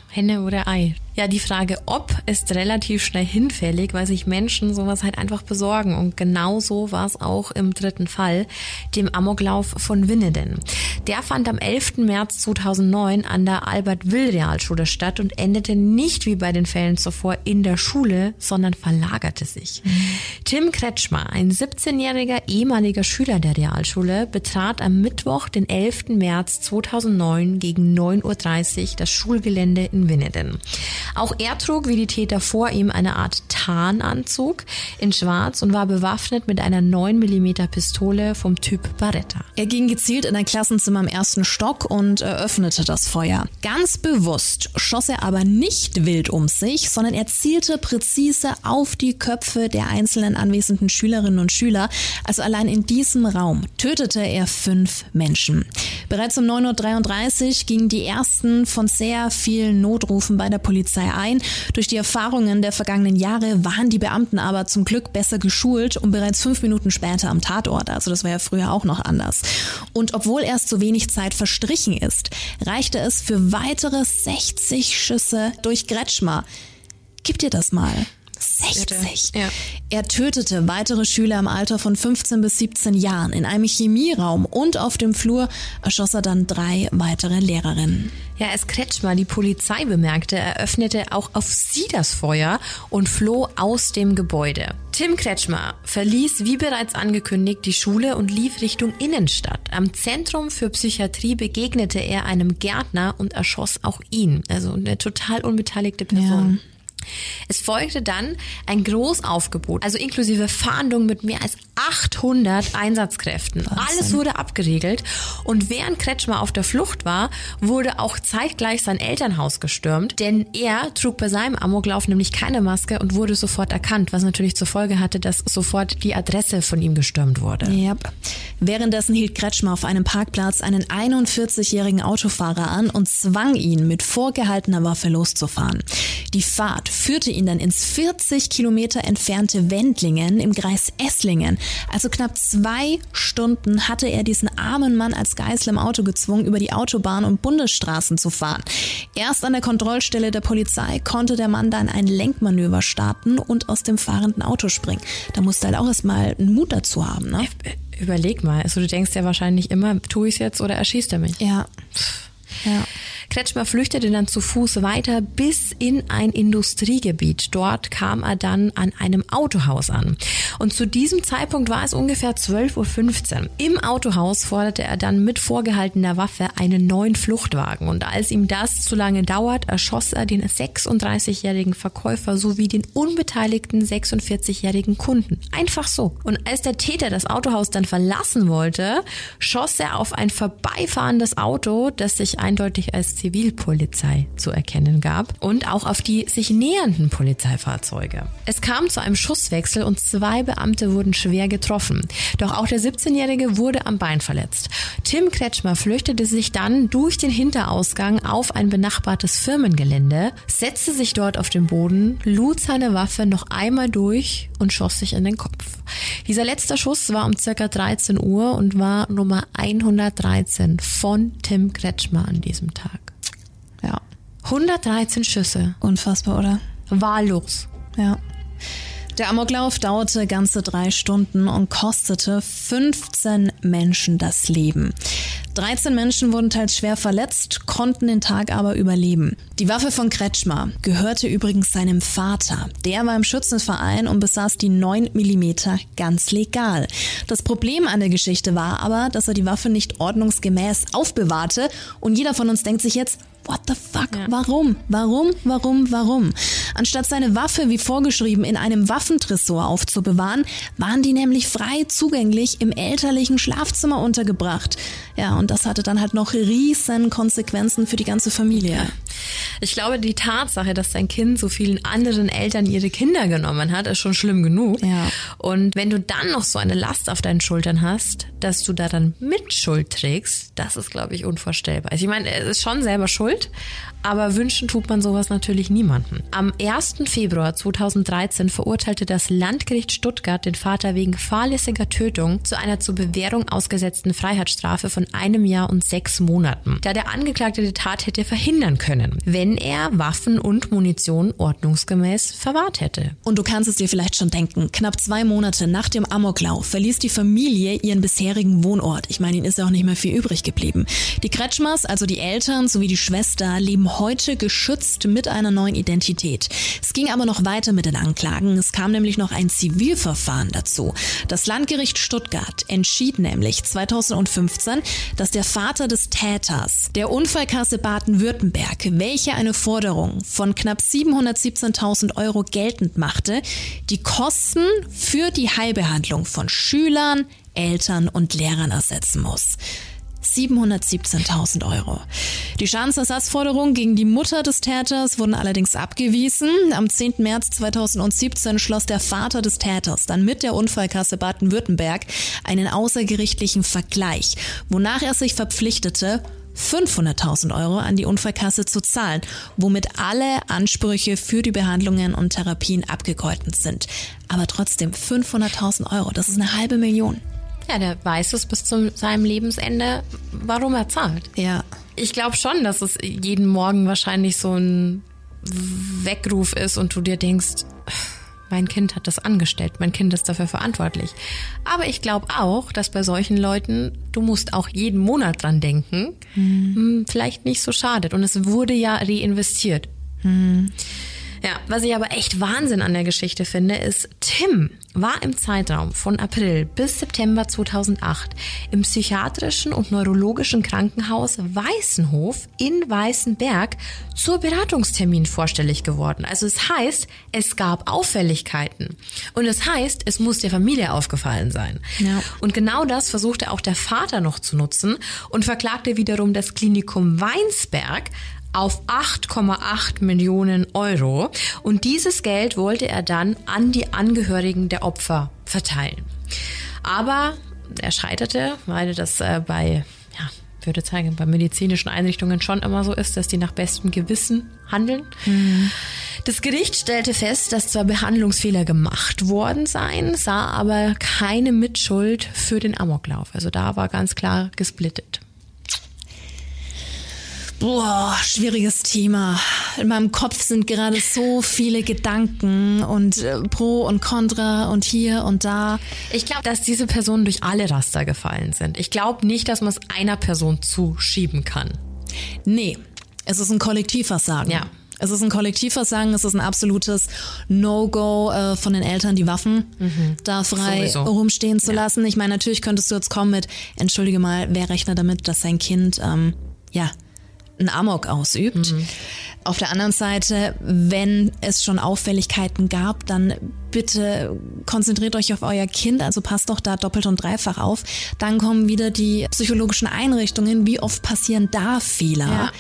S2: Henne oder Ei? Ja, die Frage ob ist relativ schnell hinfällig, weil sich Menschen sowas halt einfach besorgen. Und genau so war es auch im dritten Fall, dem Amoklauf von Winneden. Der fand am 11. März 2009 an der Albert-Will-Realschule statt und endete nicht wie bei den Fällen zuvor in der Schule, sondern verlagerte sich. Tim Kretschmer, ein 17-jähriger ehemaliger Schüler der Realschule, betrat am Mittwoch, den 11. März 2009 gegen 9.30 Uhr das Schulgelände in Winneden. Auch er trug wie die Täter vor ihm eine Art Tarnanzug in Schwarz und war bewaffnet mit einer 9 mm Pistole vom Typ Barretta.
S3: Er ging gezielt in ein Klassenzimmer im ersten Stock und eröffnete das Feuer. Ganz bewusst schoss er aber nicht wild um sich, sondern er zielte präzise auf die Köpfe der einzelnen anwesenden Schülerinnen und Schüler. Also allein in diesem Raum tötete er fünf Menschen. Bereits um 9.33 Uhr gingen die ersten von sehr vielen Notrufen bei der Polizei ein. Durch die Erfahrungen der vergangenen Jahre waren die Beamten aber zum Glück besser geschult und bereits fünf Minuten später am Tatort. Also das war ja früher auch noch anders. Und obwohl erst so wenig Zeit verstrichen ist, reichte es für weitere 60 Schüsse durch Gretschmer. Gib dir das mal. 60. Ja. Er tötete weitere Schüler im Alter von 15 bis 17 Jahren. In einem Chemieraum und auf dem Flur erschoss er dann drei weitere Lehrerinnen.
S2: Ja, als Kretschmer die Polizei bemerkte, eröffnete auch auf sie das Feuer und floh aus dem Gebäude. Tim Kretschmer verließ, wie bereits angekündigt, die Schule und lief Richtung Innenstadt. Am Zentrum für Psychiatrie begegnete er einem Gärtner und erschoss auch ihn. Also eine total unbeteiligte Person. Ja. Es folgte dann ein Großaufgebot, also inklusive Fahndung mit mehr als 800 Einsatzkräften. Wahnsinn. Alles wurde abgeriegelt und während Kretschmer auf der Flucht war, wurde auch zeitgleich sein Elternhaus gestürmt, denn er trug bei seinem Amoklauf nämlich keine Maske und wurde sofort erkannt, was natürlich zur Folge hatte, dass sofort die Adresse von ihm gestürmt wurde.
S3: Yep. Währenddessen hielt Kretschmer auf einem Parkplatz einen 41-jährigen Autofahrer an und zwang ihn mit vorgehaltener Waffe loszufahren. Die Fahrt führte ihn dann ins 40 Kilometer entfernte Wendlingen im Kreis Esslingen. Also knapp zwei Stunden hatte er diesen armen Mann als Geißel im Auto gezwungen, über die Autobahn und Bundesstraßen zu fahren. Erst an der Kontrollstelle der Polizei konnte der Mann dann ein Lenkmanöver starten und aus dem fahrenden Auto springen. Da musste halt auch erstmal einen Mut dazu haben. Ne?
S2: Überleg mal, also du denkst ja wahrscheinlich immer, tue ich es jetzt oder erschießt er mich?
S3: Ja.
S2: Ja. Kretschmer flüchtete dann zu Fuß weiter bis in ein Industriegebiet. Dort kam er dann an einem Autohaus an. Und zu diesem Zeitpunkt war es ungefähr 12.15 Uhr. Im Autohaus forderte er dann mit vorgehaltener Waffe einen neuen Fluchtwagen. Und als ihm das zu lange dauert, erschoss er den 36-jährigen Verkäufer sowie den unbeteiligten 46-jährigen Kunden. Einfach so. Und als der Täter das Autohaus dann verlassen wollte, schoss er auf ein vorbeifahrendes Auto, das sich eindeutig als Zivilpolizei zu erkennen gab und auch auf die sich nähernden Polizeifahrzeuge. Es kam zu einem Schusswechsel und zwei Beamte wurden schwer getroffen. Doch auch der 17-Jährige wurde am Bein verletzt. Tim Kretschmer flüchtete sich dann durch den Hinterausgang auf ein benachbartes Firmengelände, setzte sich dort auf den Boden, lud seine Waffe noch einmal durch und schoss sich in den Kopf. Dieser letzte Schuss war um circa 13 Uhr und war Nummer 113 von Tim Kretschmer an diesem Tag.
S3: Ja.
S2: 113 Schüsse.
S3: Unfassbar, oder?
S2: Wahllos.
S3: Ja. Der Amoklauf dauerte ganze drei Stunden und kostete 15 Menschen das Leben. 13 Menschen wurden teils schwer verletzt, konnten den Tag aber überleben. Die Waffe von Kretschmer gehörte übrigens seinem Vater. Der war im Schützenverein und besaß die 9 mm ganz legal. Das Problem an der Geschichte war aber, dass er die Waffe nicht ordnungsgemäß aufbewahrte und jeder von uns denkt sich jetzt, What the fuck? Ja. Warum? Warum? Warum? Warum? Anstatt seine Waffe wie vorgeschrieben in einem Waffentresor aufzubewahren, waren die nämlich frei zugänglich im elterlichen Schlafzimmer untergebracht. Ja, und das hatte dann halt noch riesen Konsequenzen für die ganze Familie. Ja.
S2: Ich glaube, die Tatsache, dass dein Kind so vielen anderen Eltern ihre Kinder genommen hat, ist schon schlimm genug.
S3: Ja.
S2: Und wenn du dann noch so eine Last auf deinen Schultern hast, dass du da dann Mitschuld trägst, das ist, glaube ich, unvorstellbar. Also ich meine, es ist schon selber schuld, geholt aber wünschen tut man sowas natürlich niemanden. Am 1. Februar 2013 verurteilte das Landgericht Stuttgart den Vater wegen fahrlässiger Tötung zu einer zur Bewährung ausgesetzten Freiheitsstrafe von einem Jahr und sechs Monaten, da der Angeklagte die Tat hätte verhindern können, wenn er Waffen und Munition ordnungsgemäß verwahrt hätte.
S3: Und du kannst es dir vielleicht schon denken, knapp zwei Monate nach dem Amoklauf verließ die Familie ihren bisherigen Wohnort. Ich meine, ihnen ist ja auch nicht mehr viel übrig geblieben. Die Kretschmers, also die Eltern sowie die Schwester, leben heute geschützt mit einer neuen Identität. Es ging aber noch weiter mit den Anklagen. Es kam nämlich noch ein Zivilverfahren dazu. Das Landgericht Stuttgart entschied nämlich 2015, dass der Vater des Täters der Unfallkasse Baden-Württemberg, welche eine Forderung von knapp 717.000 Euro geltend machte, die Kosten für die Heilbehandlung von Schülern, Eltern und Lehrern ersetzen muss. 717.000 Euro. Die Schadensersatzforderungen gegen die Mutter des Täters wurden allerdings abgewiesen. Am 10. März 2017 schloss der Vater des Täters dann mit der Unfallkasse Baden-Württemberg einen außergerichtlichen Vergleich, wonach er sich verpflichtete, 500.000 Euro an die Unfallkasse zu zahlen, womit alle Ansprüche für die Behandlungen und Therapien abgegolten sind. Aber trotzdem 500.000 Euro, das ist eine halbe Million.
S2: Ja, der weiß es bis zu seinem Lebensende, warum er zahlt.
S3: Ja.
S2: Ich glaube schon, dass es jeden Morgen wahrscheinlich so ein Weckruf ist und du dir denkst, mein Kind hat das angestellt, mein Kind ist dafür verantwortlich. Aber ich glaube auch, dass bei solchen Leuten, du musst auch jeden Monat dran denken, mhm. vielleicht nicht so schadet. Und es wurde ja reinvestiert. Mhm. Ja, was ich aber echt Wahnsinn an der Geschichte finde, ist, Tim war im Zeitraum von April bis September 2008 im psychiatrischen und neurologischen Krankenhaus Weißenhof in Weißenberg zur Beratungstermin vorstellig geworden. Also es heißt, es gab Auffälligkeiten. Und es heißt, es muss der Familie aufgefallen sein. Ja. Und genau das versuchte auch der Vater noch zu nutzen und verklagte wiederum das Klinikum Weinsberg, auf 8,8 Millionen Euro. Und dieses Geld wollte er dann an die Angehörigen der Opfer verteilen. Aber er scheiterte, weil das äh, bei ja, würde zeigen, bei medizinischen Einrichtungen schon immer so ist, dass die nach bestem Gewissen handeln. Mhm. Das Gericht stellte fest, dass zwar Behandlungsfehler gemacht worden seien, sah aber keine Mitschuld für den Amoklauf. Also da war ganz klar gesplittet.
S3: Boah, schwieriges Thema. In meinem Kopf sind gerade so viele Gedanken und äh, Pro und Contra und hier und da.
S2: Ich glaube, dass diese Personen durch alle Raster gefallen sind. Ich glaube nicht, dass man es einer Person zuschieben kann.
S3: Nee, es ist ein Kollektivversagen.
S2: Ja.
S3: Es ist ein Kollektivversagen, es ist ein absolutes No-Go äh, von den Eltern, die Waffen mhm. da frei Sowieso. rumstehen zu ja. lassen. Ich meine, natürlich könntest du jetzt kommen mit, entschuldige mal, wer rechnet damit, dass sein Kind ähm, ja einen Amok ausübt. Mhm. Auf der anderen Seite, wenn es schon Auffälligkeiten gab, dann bitte konzentriert euch auf euer Kind, also passt doch da doppelt und dreifach auf. Dann kommen wieder die psychologischen Einrichtungen. Wie oft passieren da Fehler? Ja.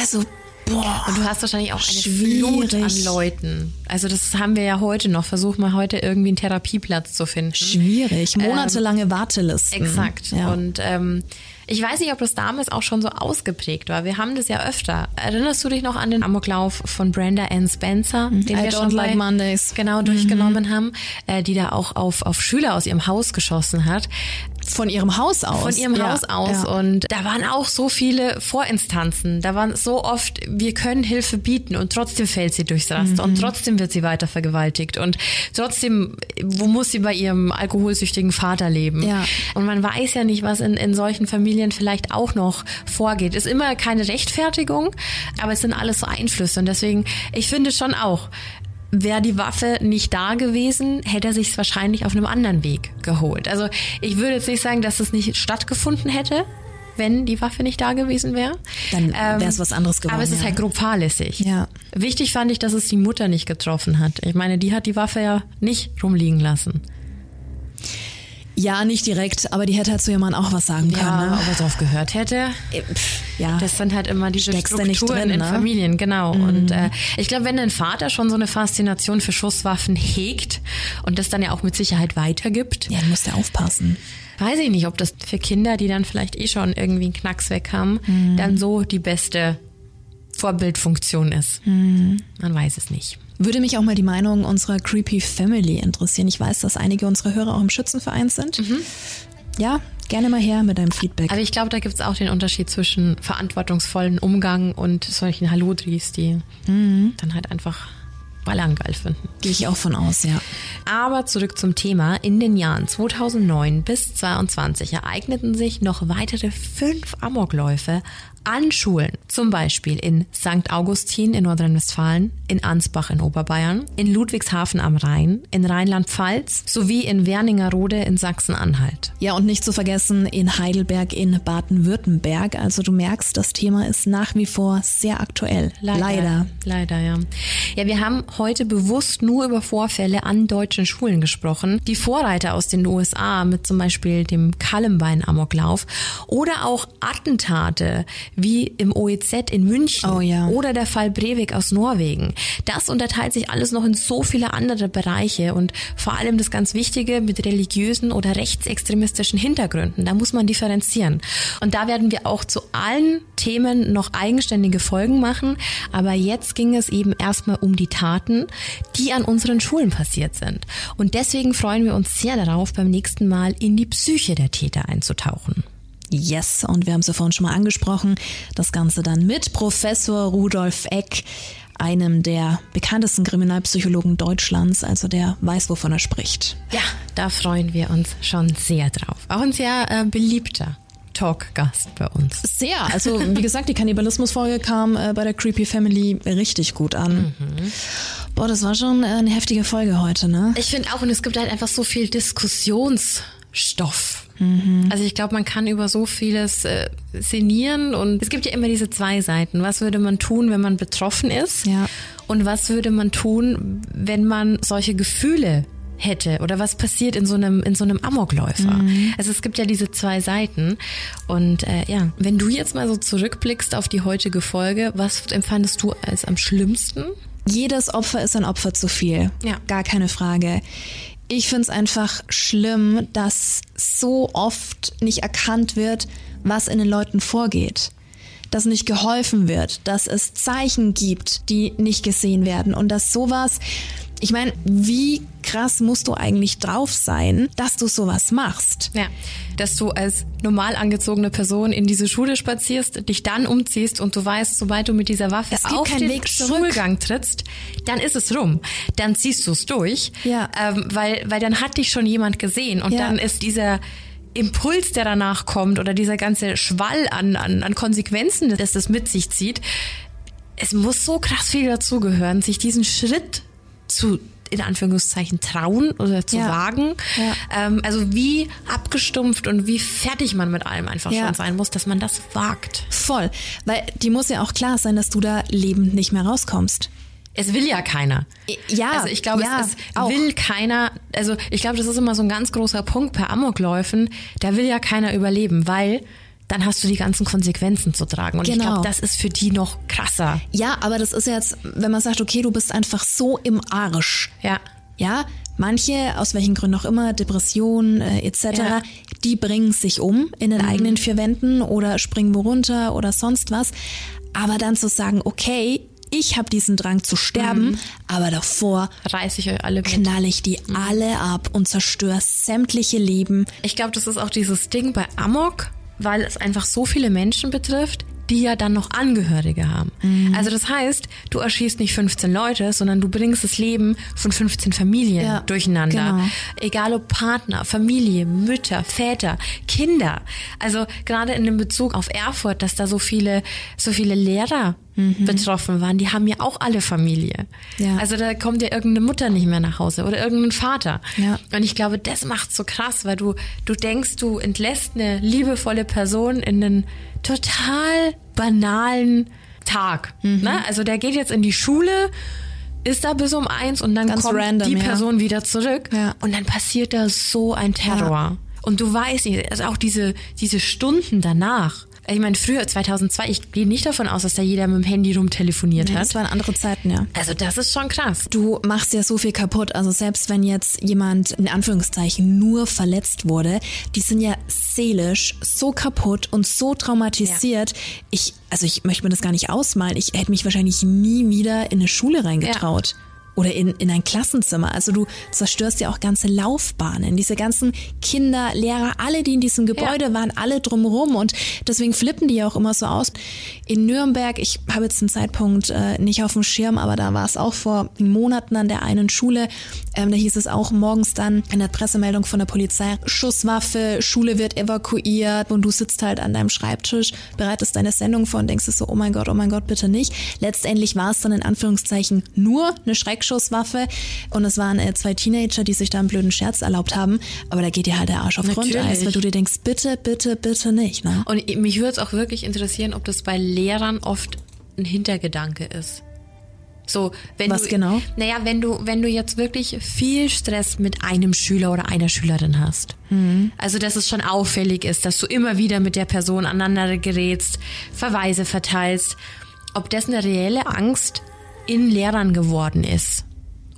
S3: Also Boah,
S2: und du hast wahrscheinlich auch eine schwierig. Flut an Leuten. Also das haben wir ja heute noch. Versuch mal heute irgendwie einen Therapieplatz zu finden.
S3: Schwierig. Monatelange ähm, Wartelisten.
S2: Exakt. Ja. Und ähm, ich weiß nicht, ob das damals auch schon so ausgeprägt war. Wir haben das ja öfter. Erinnerst du dich noch an den Amoklauf von Brenda Ann Spencer,
S3: den I wir schon like bei, Mondays.
S2: genau durchgenommen mhm. haben, äh, die da auch auf, auf Schüler aus ihrem Haus geschossen hat.
S3: Von ihrem Haus aus.
S2: Von ihrem ja, Haus aus. Ja. Und da waren auch so viele Vorinstanzen. Da waren so oft, wir können Hilfe bieten und trotzdem fällt sie durchs Raster mhm. und trotzdem wird sie weiter vergewaltigt und trotzdem, wo muss sie bei ihrem alkoholsüchtigen Vater leben?
S3: Ja.
S2: Und man weiß ja nicht, was in, in solchen Familien vielleicht auch noch vorgeht. Ist immer keine Rechtfertigung, aber es sind alles so Einflüsse. Und deswegen, ich finde schon auch, wäre die Waffe nicht da gewesen, hätte er sich es wahrscheinlich auf einem anderen Weg geholt. Also ich würde jetzt nicht sagen, dass es nicht stattgefunden hätte, wenn die Waffe nicht da gewesen wäre.
S3: Dann wäre es ähm, was anderes geworden.
S2: Aber es ist ja. halt grob fahrlässig.
S3: Ja.
S2: Wichtig fand ich, dass es die Mutter nicht getroffen hat. Ich meine, die hat die Waffe ja nicht rumliegen lassen.
S3: Ja, nicht direkt, aber die hätte halt zu ihrem Mann auch was sagen
S2: ja,
S3: können.
S2: Ne? ob er drauf gehört hätte.
S3: Äh, ja.
S2: Das sind halt immer diese
S3: Steckst
S2: Strukturen
S3: drin,
S2: in
S3: ne?
S2: Familien, genau. Mhm. Und äh, ich glaube, wenn ein Vater schon so eine Faszination für Schusswaffen hegt und das dann ja auch mit Sicherheit weitergibt.
S3: Ja, dann muss der aufpassen.
S2: Weiß ich nicht, ob das für Kinder, die dann vielleicht eh schon irgendwie einen Knacks weg haben, mhm. dann so die beste Vorbildfunktion ist. Mhm. Man weiß es nicht.
S3: Würde mich auch mal die Meinung unserer Creepy Family interessieren. Ich weiß, dass einige unserer Hörer auch im Schützenverein sind. Mhm. Ja, gerne mal her mit deinem Feedback.
S2: Aber ich glaube, da gibt es auch den Unterschied zwischen verantwortungsvollen Umgang und solchen Hallodris, die mhm. dann halt einfach ballern geil finden.
S3: Gehe ich auch von aus, ja.
S2: Aber zurück zum Thema. In den Jahren 2009 bis 2022 ereigneten sich noch weitere fünf Amokläufe an Schulen, zum Beispiel in St. Augustin in Nordrhein-Westfalen, in Ansbach in Oberbayern, in Ludwigshafen am Rhein, in Rheinland-Pfalz sowie in Werningerode in Sachsen-Anhalt.
S3: Ja, und nicht zu vergessen in Heidelberg in Baden-Württemberg. Also du merkst, das Thema ist nach wie vor sehr aktuell.
S2: Leider. Leider, Leider ja. Ja, wir haben heute bewusst nur über Vorfälle an deutschen Schulen gesprochen. Die Vorreiter aus den USA mit zum Beispiel dem Columbine-Amoklauf oder auch Attentate wie im OEZ in München
S3: Oh ja.
S2: oder der Fall Breivik aus Norwegen. Das unterteilt sich alles noch in so viele andere Bereiche und vor allem das ganz Wichtige mit religiösen oder rechtsextremistischen Hintergründen. Da muss man differenzieren. Und da werden wir auch zu allen Themen noch eigenständige Folgen machen. Aber jetzt ging es eben erstmal um die Taten, die an unseren Schulen passiert sind. Und deswegen freuen wir uns sehr darauf, beim nächsten Mal in die Psyche der Täter einzutauchen.
S3: Yes, und wir haben es ja vorhin schon mal angesprochen. Das Ganze dann mit Professor Rudolf Eck, einem der bekanntesten Kriminalpsychologen Deutschlands. Also der weiß, wovon er spricht.
S2: Ja, da freuen wir uns schon sehr drauf. Auch ein sehr äh, beliebter Talkgast bei uns.
S3: Sehr. Also wie gesagt, die Kannibalismus-Folge kam äh, bei der Creepy Family richtig gut an. Boah, das war schon äh, eine heftige Folge heute, ne?
S2: Ich finde auch, und es gibt halt einfach so viel Diskussionsstoff. Also ich glaube, man kann über so vieles äh, sinnieren und es gibt ja immer diese zwei Seiten. Was würde man tun, wenn man betroffen ist?
S3: Ja.
S2: Und was würde man tun, wenn man solche Gefühle hätte oder was passiert in so einem in so einem Amokläufer. Also es gibt ja diese zwei Seiten und äh, ja, wenn du jetzt mal so zurückblickst auf die heutige Folge, was empfandest du als am schlimmsten?
S3: Jedes Opfer ist ein Opfer zu viel.
S2: Ja.
S3: Gar keine Frage. Ich finde es einfach schlimm, dass so oft nicht erkannt wird, was in den Leuten vorgeht. Dass nicht geholfen wird, dass es Zeichen gibt, die nicht gesehen werden und dass sowas, ich meine, wie krass musst du eigentlich drauf sein, dass du sowas machst?
S2: Ja, dass du als normal angezogene Person in diese Schule spazierst, dich dann umziehst und du weißt, sobald du mit dieser Waffe auf
S3: keinen
S2: den
S3: Weg.
S2: Schulgang trittst, dann ist es rum. Dann ziehst du es durch,
S3: Ja.
S2: ähm, weil, weil dann hat dich schon jemand gesehen und
S3: Ja.
S2: dann ist dieser Impuls, der danach kommt oder dieser ganze Schwall an, an, an Konsequenzen, das das mit sich zieht, es muss so krass viel dazugehören, sich diesen Schritt zu in Anführungszeichen trauen oder zu
S3: Ja.
S2: wagen.
S3: Ja.
S2: Ähm, also wie abgestumpft und wie fertig man mit allem einfach
S3: Ja.
S2: schon sein muss, dass man das wagt.
S3: Voll. Weil die muss ja auch klar sein, dass du da lebend nicht mehr rauskommst.
S2: Es will ja keiner.
S3: Ja,
S2: Also ich glaube,
S3: ja,
S2: es, es will keiner, also ich glaube, das ist immer so ein ganz großer Punkt bei Amokläufen, da will ja keiner überleben, weil dann hast du die ganzen Konsequenzen zu tragen. Und ich
S3: Genau.
S2: glaube, das ist für die noch krasser.
S3: Ja, aber das ist jetzt, wenn man sagt, okay, du bist einfach so im Arsch.
S2: Ja.
S3: Ja, manche, aus welchen Gründen auch immer, Depressionen äh, etc.,
S2: Ja. Mhm.
S3: die bringen sich um in den eigenen vier Wänden oder springen wo runter oder sonst was. Aber dann zu sagen, okay, ich habe diesen Drang zu sterben,
S2: Mhm.
S3: aber davor
S2: Reiß ich euch alle mit.
S3: knall ich die
S2: Mhm.
S3: alle ab und zerstöre sämtliche Leben.
S2: Ich glaube, das ist auch dieses Ding bei Amok, weil es einfach so viele Menschen betrifft, die ja dann noch Angehörige haben.
S3: Mhm.
S2: Also das heißt, du erschießt nicht 15 Leute, sondern du bringst das Leben von 15 Familien
S3: Ja,
S2: durcheinander.
S3: genau.
S2: Egal ob Partner, Familie, Mütter, Väter, Kinder. Also gerade in dem Bezug auf Erfurt, dass da so viele, so viele Lehrer betroffen waren, die haben ja auch alle Familie.
S3: Mhm. Ja.
S2: Also da kommt ja irgendeine Mutter nicht mehr nach Hause oder irgendein Vater.
S3: Ja.
S2: Und ich glaube, das macht so krass, weil du, du denkst, du entlässt eine liebevolle Person in einen total banalen Tag.
S3: Mhm.
S2: Ne? Also der geht jetzt in die Schule, ist da bis um eins und dann
S3: Ganz
S2: kommt
S3: random,
S2: die
S3: ja.
S2: Person wieder zurück
S3: Ja.
S2: und dann passiert da so ein Terror. Und du weißt nicht, also auch diese, diese Stunden danach. Ich meine, früher, 2002, ich gehe nicht davon aus, dass da jeder mit dem Handy rumtelefoniert
S3: Ja,
S2: hat.
S3: das waren andere Zeiten, ja.
S2: Also das ist schon krass.
S3: Du machst ja so viel kaputt. Also selbst wenn jetzt jemand in Anführungszeichen nur verletzt wurde, die sind ja seelisch so kaputt und so traumatisiert. Ich, also ich möchte mir das gar nicht ausmalen. Ich hätte mich wahrscheinlich nie wieder in eine Schule reingetraut. Oder in, in ein Klassenzimmer. Also du zerstörst ja auch ganze Laufbahnen. Diese ganzen Kinder, Lehrer, alle, die in diesem Gebäude waren, alle drumrum. Und deswegen flippen die ja auch immer so aus. In Nürnberg, ich habe jetzt den Zeitpunkt äh, nicht auf dem Schirm, aber da war es auch vor Monaten an der einen Schule. Ähm, da hieß es auch morgens dann in der Pressemeldung von der Polizei, Schusswaffe, Schule wird evakuiert und du sitzt halt an deinem Schreibtisch, bereitest deine Sendung vor und denkst so, oh mein Gott, oh mein Gott, bitte nicht. Letztendlich war es dann in Anführungszeichen nur eine Schreckschusswaffe und es waren äh, zwei Teenager, die sich da einen blöden Scherz erlaubt haben, aber da geht dir halt der Arsch auf
S2: Natürlich.
S3: Grundeis, weil du dir denkst, bitte, bitte, bitte nicht. Ne?
S2: Und mich würde es auch wirklich interessieren, ob das bei Lehrern oft ein Hintergedanke ist. So, wenn
S3: Was
S2: du,
S3: genau?
S2: Naja, wenn du, wenn du jetzt wirklich viel Stress mit einem Schüler oder einer Schülerin hast.
S3: Mhm.
S2: Also, dass es schon auffällig ist, dass du immer wieder mit der Person aneinander gerätst, Verweise verteilst, ob das eine reelle Angst in Lehrern geworden ist.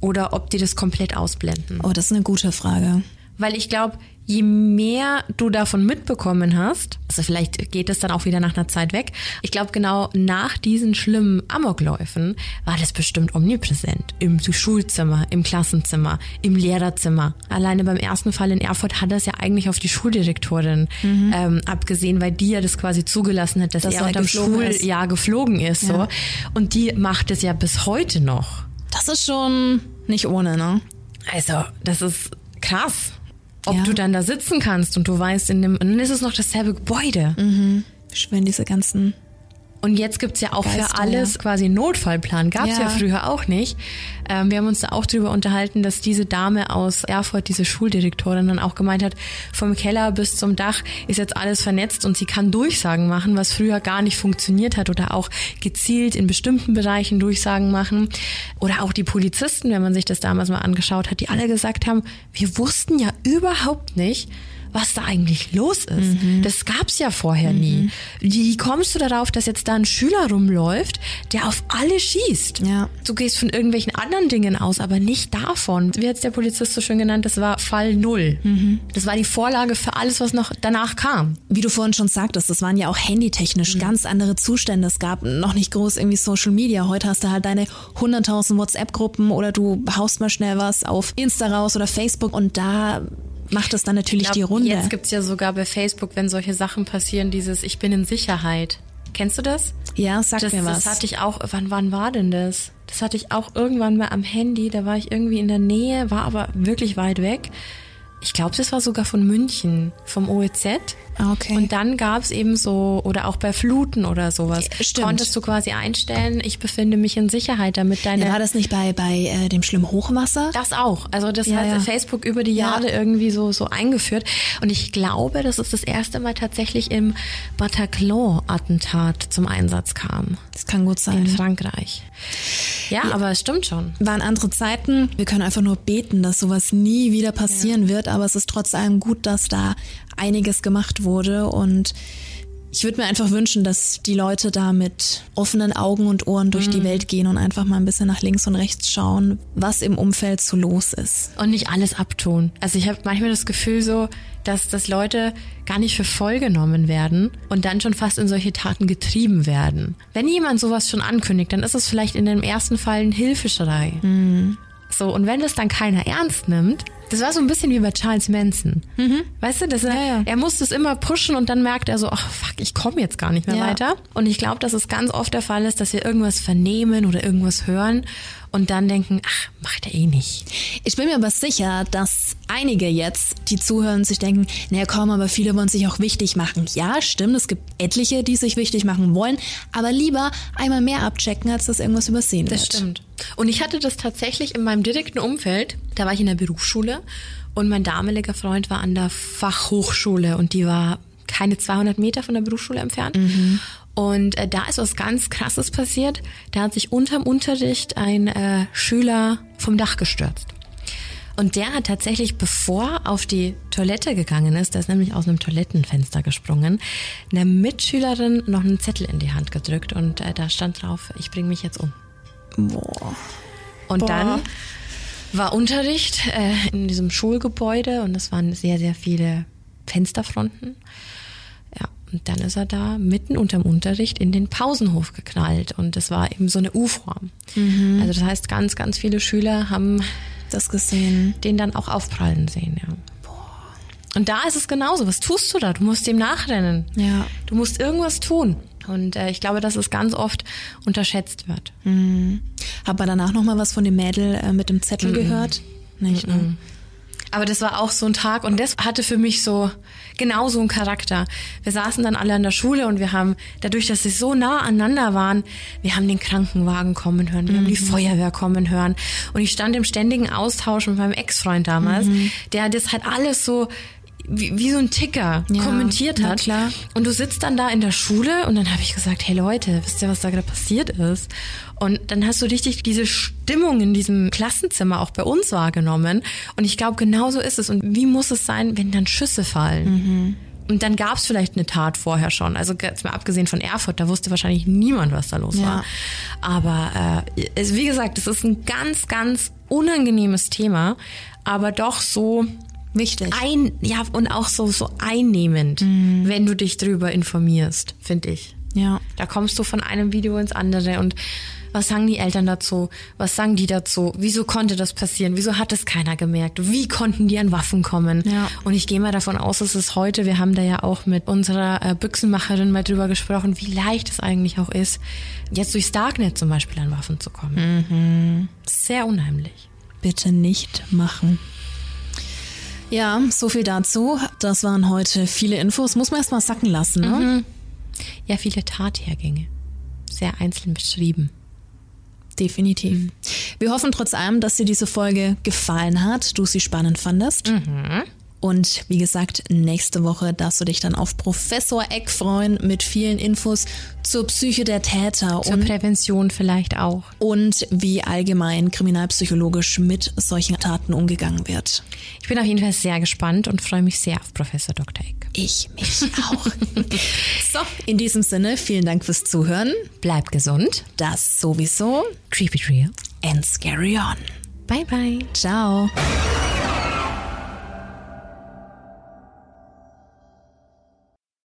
S2: Oder ob die das komplett ausblenden.
S3: Oh, das ist eine gute Frage.
S2: Weil ich glaube, je mehr du davon mitbekommen hast, also vielleicht geht es dann auch wieder nach einer Zeit weg. Ich glaube, genau nach diesen schlimmen Amokläufen war das bestimmt omnipräsent. Im Schulzimmer, im Klassenzimmer, im Lehrerzimmer. Alleine beim ersten Fall in Erfurt hat das ja eigentlich auf die Schuldirektorin ähm, abgesehen, weil die ja das quasi zugelassen hat, dass,
S3: Dass
S2: er
S3: er
S2: unterm. Schuljahr geflogen ist.
S3: Ja.
S2: So. Und die macht es ja bis heute noch.
S3: Das ist schon nicht ohne, ne?
S2: Also, das ist krass. Ob
S3: Ja.
S2: du dann da sitzen kannst und du weißt, in dem, und dann ist es noch dasselbe Gebäude.
S3: Schwören diese ganzen.
S2: Und jetzt gibt's ja auch
S3: Geister,
S2: für alles
S3: ja.
S2: quasi einen Notfallplan. Gab's ja.
S3: Ja.
S2: früher auch nicht. Ähm, wir haben uns da auch drüber unterhalten, dass diese Dame aus Erfurt, diese Schuldirektorin, dann auch gemeint hat, vom Keller bis zum Dach ist jetzt alles vernetzt und sie kann Durchsagen machen, was früher gar nicht funktioniert hat oder auch gezielt in bestimmten Bereichen Durchsagen machen. Oder auch die Polizisten, wenn man sich das damals mal angeschaut hat, die alle gesagt haben, wir wussten ja überhaupt nicht, was da eigentlich los ist.
S3: Mhm.
S2: Das gab's ja vorher nie. Wie kommst du darauf, dass jetzt da ein Schüler rumläuft, der auf alle schießt?
S3: Ja.
S2: Du gehst von irgendwelchen anderen Dingen aus, aber nicht davon. Wie hat's der Polizist so schön genannt? Das war Fall Null.
S3: Mhm.
S2: Das war die Vorlage für alles, was noch danach kam.
S3: Wie du vorhin schon sagtest, das waren ja auch handytechnisch ganz andere Zustände. Es gab noch nicht groß irgendwie Social Media. Heute hast du halt deine 100.000 WhatsApp-Gruppen oder du haust mal schnell was auf Insta raus oder Facebook und da macht es dann natürlich
S2: Ich glaub,
S3: die Runde.
S2: Jetzt gibt's ja sogar bei Facebook, wenn solche Sachen passieren, dieses Ich bin in Sicherheit. Kennst du das?
S3: ja, sag
S2: Das,
S3: mir was.
S2: das hatte ich auch, wann, wann war denn das? Das hatte ich auch irgendwann mal am Handy, da war ich irgendwie in der Nähe, war aber wirklich weit weg. Ich glaube, das war sogar von München, vom OEZ.
S3: Ah, okay.
S2: Und dann gab's eben so, oder auch bei Fluten oder sowas,
S3: Ja, stimmt.
S2: konntest du quasi einstellen, ich befinde mich in Sicherheit, damit deine...
S3: ja, war das nicht bei, bei äh, dem schlimmen Hochwasser?
S2: Das auch. Also das
S3: Ja,
S2: hat
S3: ja.
S2: Facebook über die
S3: Ja.
S2: Jahre irgendwie so, so eingeführt. Und ich glaube, dass es das erste Mal tatsächlich im Bataclan-Attentat zum Einsatz kam.
S3: Das kann gut
S2: In
S3: sein.
S2: Frankreich. Ja, aber es stimmt schon.
S3: waren andere Zeiten. Wir können einfach nur beten, dass sowas nie wieder passieren wird, aber es ist trotz allem gut, dass da einiges gemacht wurde und ich würde mir einfach wünschen, dass die Leute da mit offenen Augen und Ohren durch die Welt gehen und einfach mal ein bisschen nach links und rechts schauen, was im Umfeld so los ist.
S2: Und nicht alles abtun. Also ich habe manchmal das Gefühl so, dass, dass Leute gar nicht für voll genommen werden und dann schon fast in solche Taten getrieben werden. Wenn jemand sowas schon ankündigt, dann ist es vielleicht in dem ersten Fall ein Hilfeschrei. So, und wenn das dann keiner ernst nimmt, das war so ein bisschen wie bei Charles Manson. Weißt du, dass er,
S3: Ja, ja.
S2: er muss das immer pushen und dann merkt er so, ach fuck, ich komme jetzt gar nicht mehr
S3: Ja.
S2: weiter. Und ich glaube, dass es ganz oft der Fall ist, dass wir irgendwas vernehmen oder irgendwas hören und dann denken, ach, macht er eh nicht.
S3: Ich bin mir aber sicher, dass einige jetzt, die zuhören, sich denken, naja komm, aber viele wollen sich auch wichtig machen. Ja, stimmt, es gibt etliche, die sich wichtig machen wollen, aber lieber einmal mehr abchecken, als dass irgendwas übersehen
S2: Das
S3: wird.
S2: stimmt. Und ich hatte das tatsächlich in meinem direkten Umfeld. Da war ich in der Berufsschule und mein damaliger Freund war an der Fachhochschule und die war keine 200 Meter von der Berufsschule entfernt. Und äh, da ist was ganz Krasses passiert. Da hat sich unterm Unterricht ein äh, Schüler vom Dach gestürzt. Und der hat tatsächlich, bevor er auf die Toilette gegangen ist, der ist nämlich aus einem Toilettenfenster gesprungen, einer Mitschülerin noch einen Zettel in die Hand gedrückt und äh, da stand drauf, ich bringe mich jetzt um.
S3: Boah.
S2: Und
S3: Boah.
S2: dann war Unterricht äh, in diesem Schulgebäude und es waren sehr, sehr viele Fensterfronten. Und dann ist er da mitten unterm Unterricht in den Pausenhof geknallt und es war eben so eine U-Form. Also das heißt, ganz, ganz viele Schüler haben
S3: Das gesehen.
S2: den dann auch aufprallen sehen, ja. Und da ist es genauso. Was tust du da? Du musst dem nachrennen.
S3: Ja.
S2: Du musst irgendwas tun. Und äh, ich glaube, dass es ganz oft unterschätzt wird.
S3: Hat man danach noch mal was von dem Mädel äh, mit dem Zettel gehört? Nicht, ne?
S2: Aber das war auch so ein Tag und das hatte für mich so genau so einen Charakter. Wir saßen dann alle an der Schule und wir haben, dadurch, dass sie so nah aneinander waren, wir haben den Krankenwagen kommen hören, wir haben die Feuerwehr kommen hören. Und ich stand im ständigen Austausch mit meinem Ex-Freund damals, der das halt alles so wie, wie so ein Ticker
S3: Ja,
S2: kommentiert hat.
S3: klar.
S2: Und du sitzt dann da in der Schule und dann habe ich gesagt, hey Leute, wisst ihr, was da gerade passiert ist? Und dann hast du richtig diese Stimmung in diesem Klassenzimmer auch bei uns wahrgenommen. Und ich glaube, genau so ist es. Und wie muss es sein, wenn dann Schüsse fallen?
S3: Mhm.
S2: Und dann gab es vielleicht eine Tat vorher schon. Also jetzt mal abgesehen von Erfurt, da wusste wahrscheinlich niemand, was da los
S3: Ja.
S2: war. Aber äh, es, wie gesagt, es ist ein ganz, ganz unangenehmes Thema, aber doch so
S3: Wichtig.
S2: ein, ja, und auch so, so einnehmend, wenn du dich drüber informierst, finde ich.
S3: Ja.
S2: Da kommst du von einem Video ins andere und was sagen die Eltern dazu? Was sagen die dazu? Wieso konnte das passieren? Wieso hat es keiner gemerkt? Wie konnten die an Waffen kommen?
S3: Ja.
S2: Und ich gehe mal davon aus, dass es heute, wir haben da ja auch mit unserer äh, Büchsenmacherin mal drüber gesprochen, wie leicht es eigentlich auch ist, jetzt durchs Darknet zum Beispiel an Waffen zu kommen. Sehr unheimlich.
S3: Bitte nicht machen. Ja, so viel dazu. Das waren heute viele Infos. Muss man erst mal sacken lassen, ne?
S2: Ja, viele Tathergänge. Sehr einzeln beschrieben.
S3: Definitiv. Wir hoffen trotz allem, dass dir diese Folge gefallen hat, du sie spannend fandest. Und wie gesagt, nächste Woche darfst du dich dann auf Professor Eck freuen mit vielen Infos zur Psyche der Täter
S2: Zur
S3: und,
S2: Prävention vielleicht auch.
S3: und wie allgemein kriminalpsychologisch mit solchen Taten umgegangen wird.
S2: Ich bin auf jeden Fall sehr gespannt und freue mich sehr auf Professor Dr. Eck.
S3: Ich mich auch. so, in diesem Sinne, vielen Dank fürs Zuhören.
S2: Bleib gesund.
S3: Das sowieso.
S2: Creepy Trio.
S3: And scary on.
S2: Bye bye.
S3: Ciao.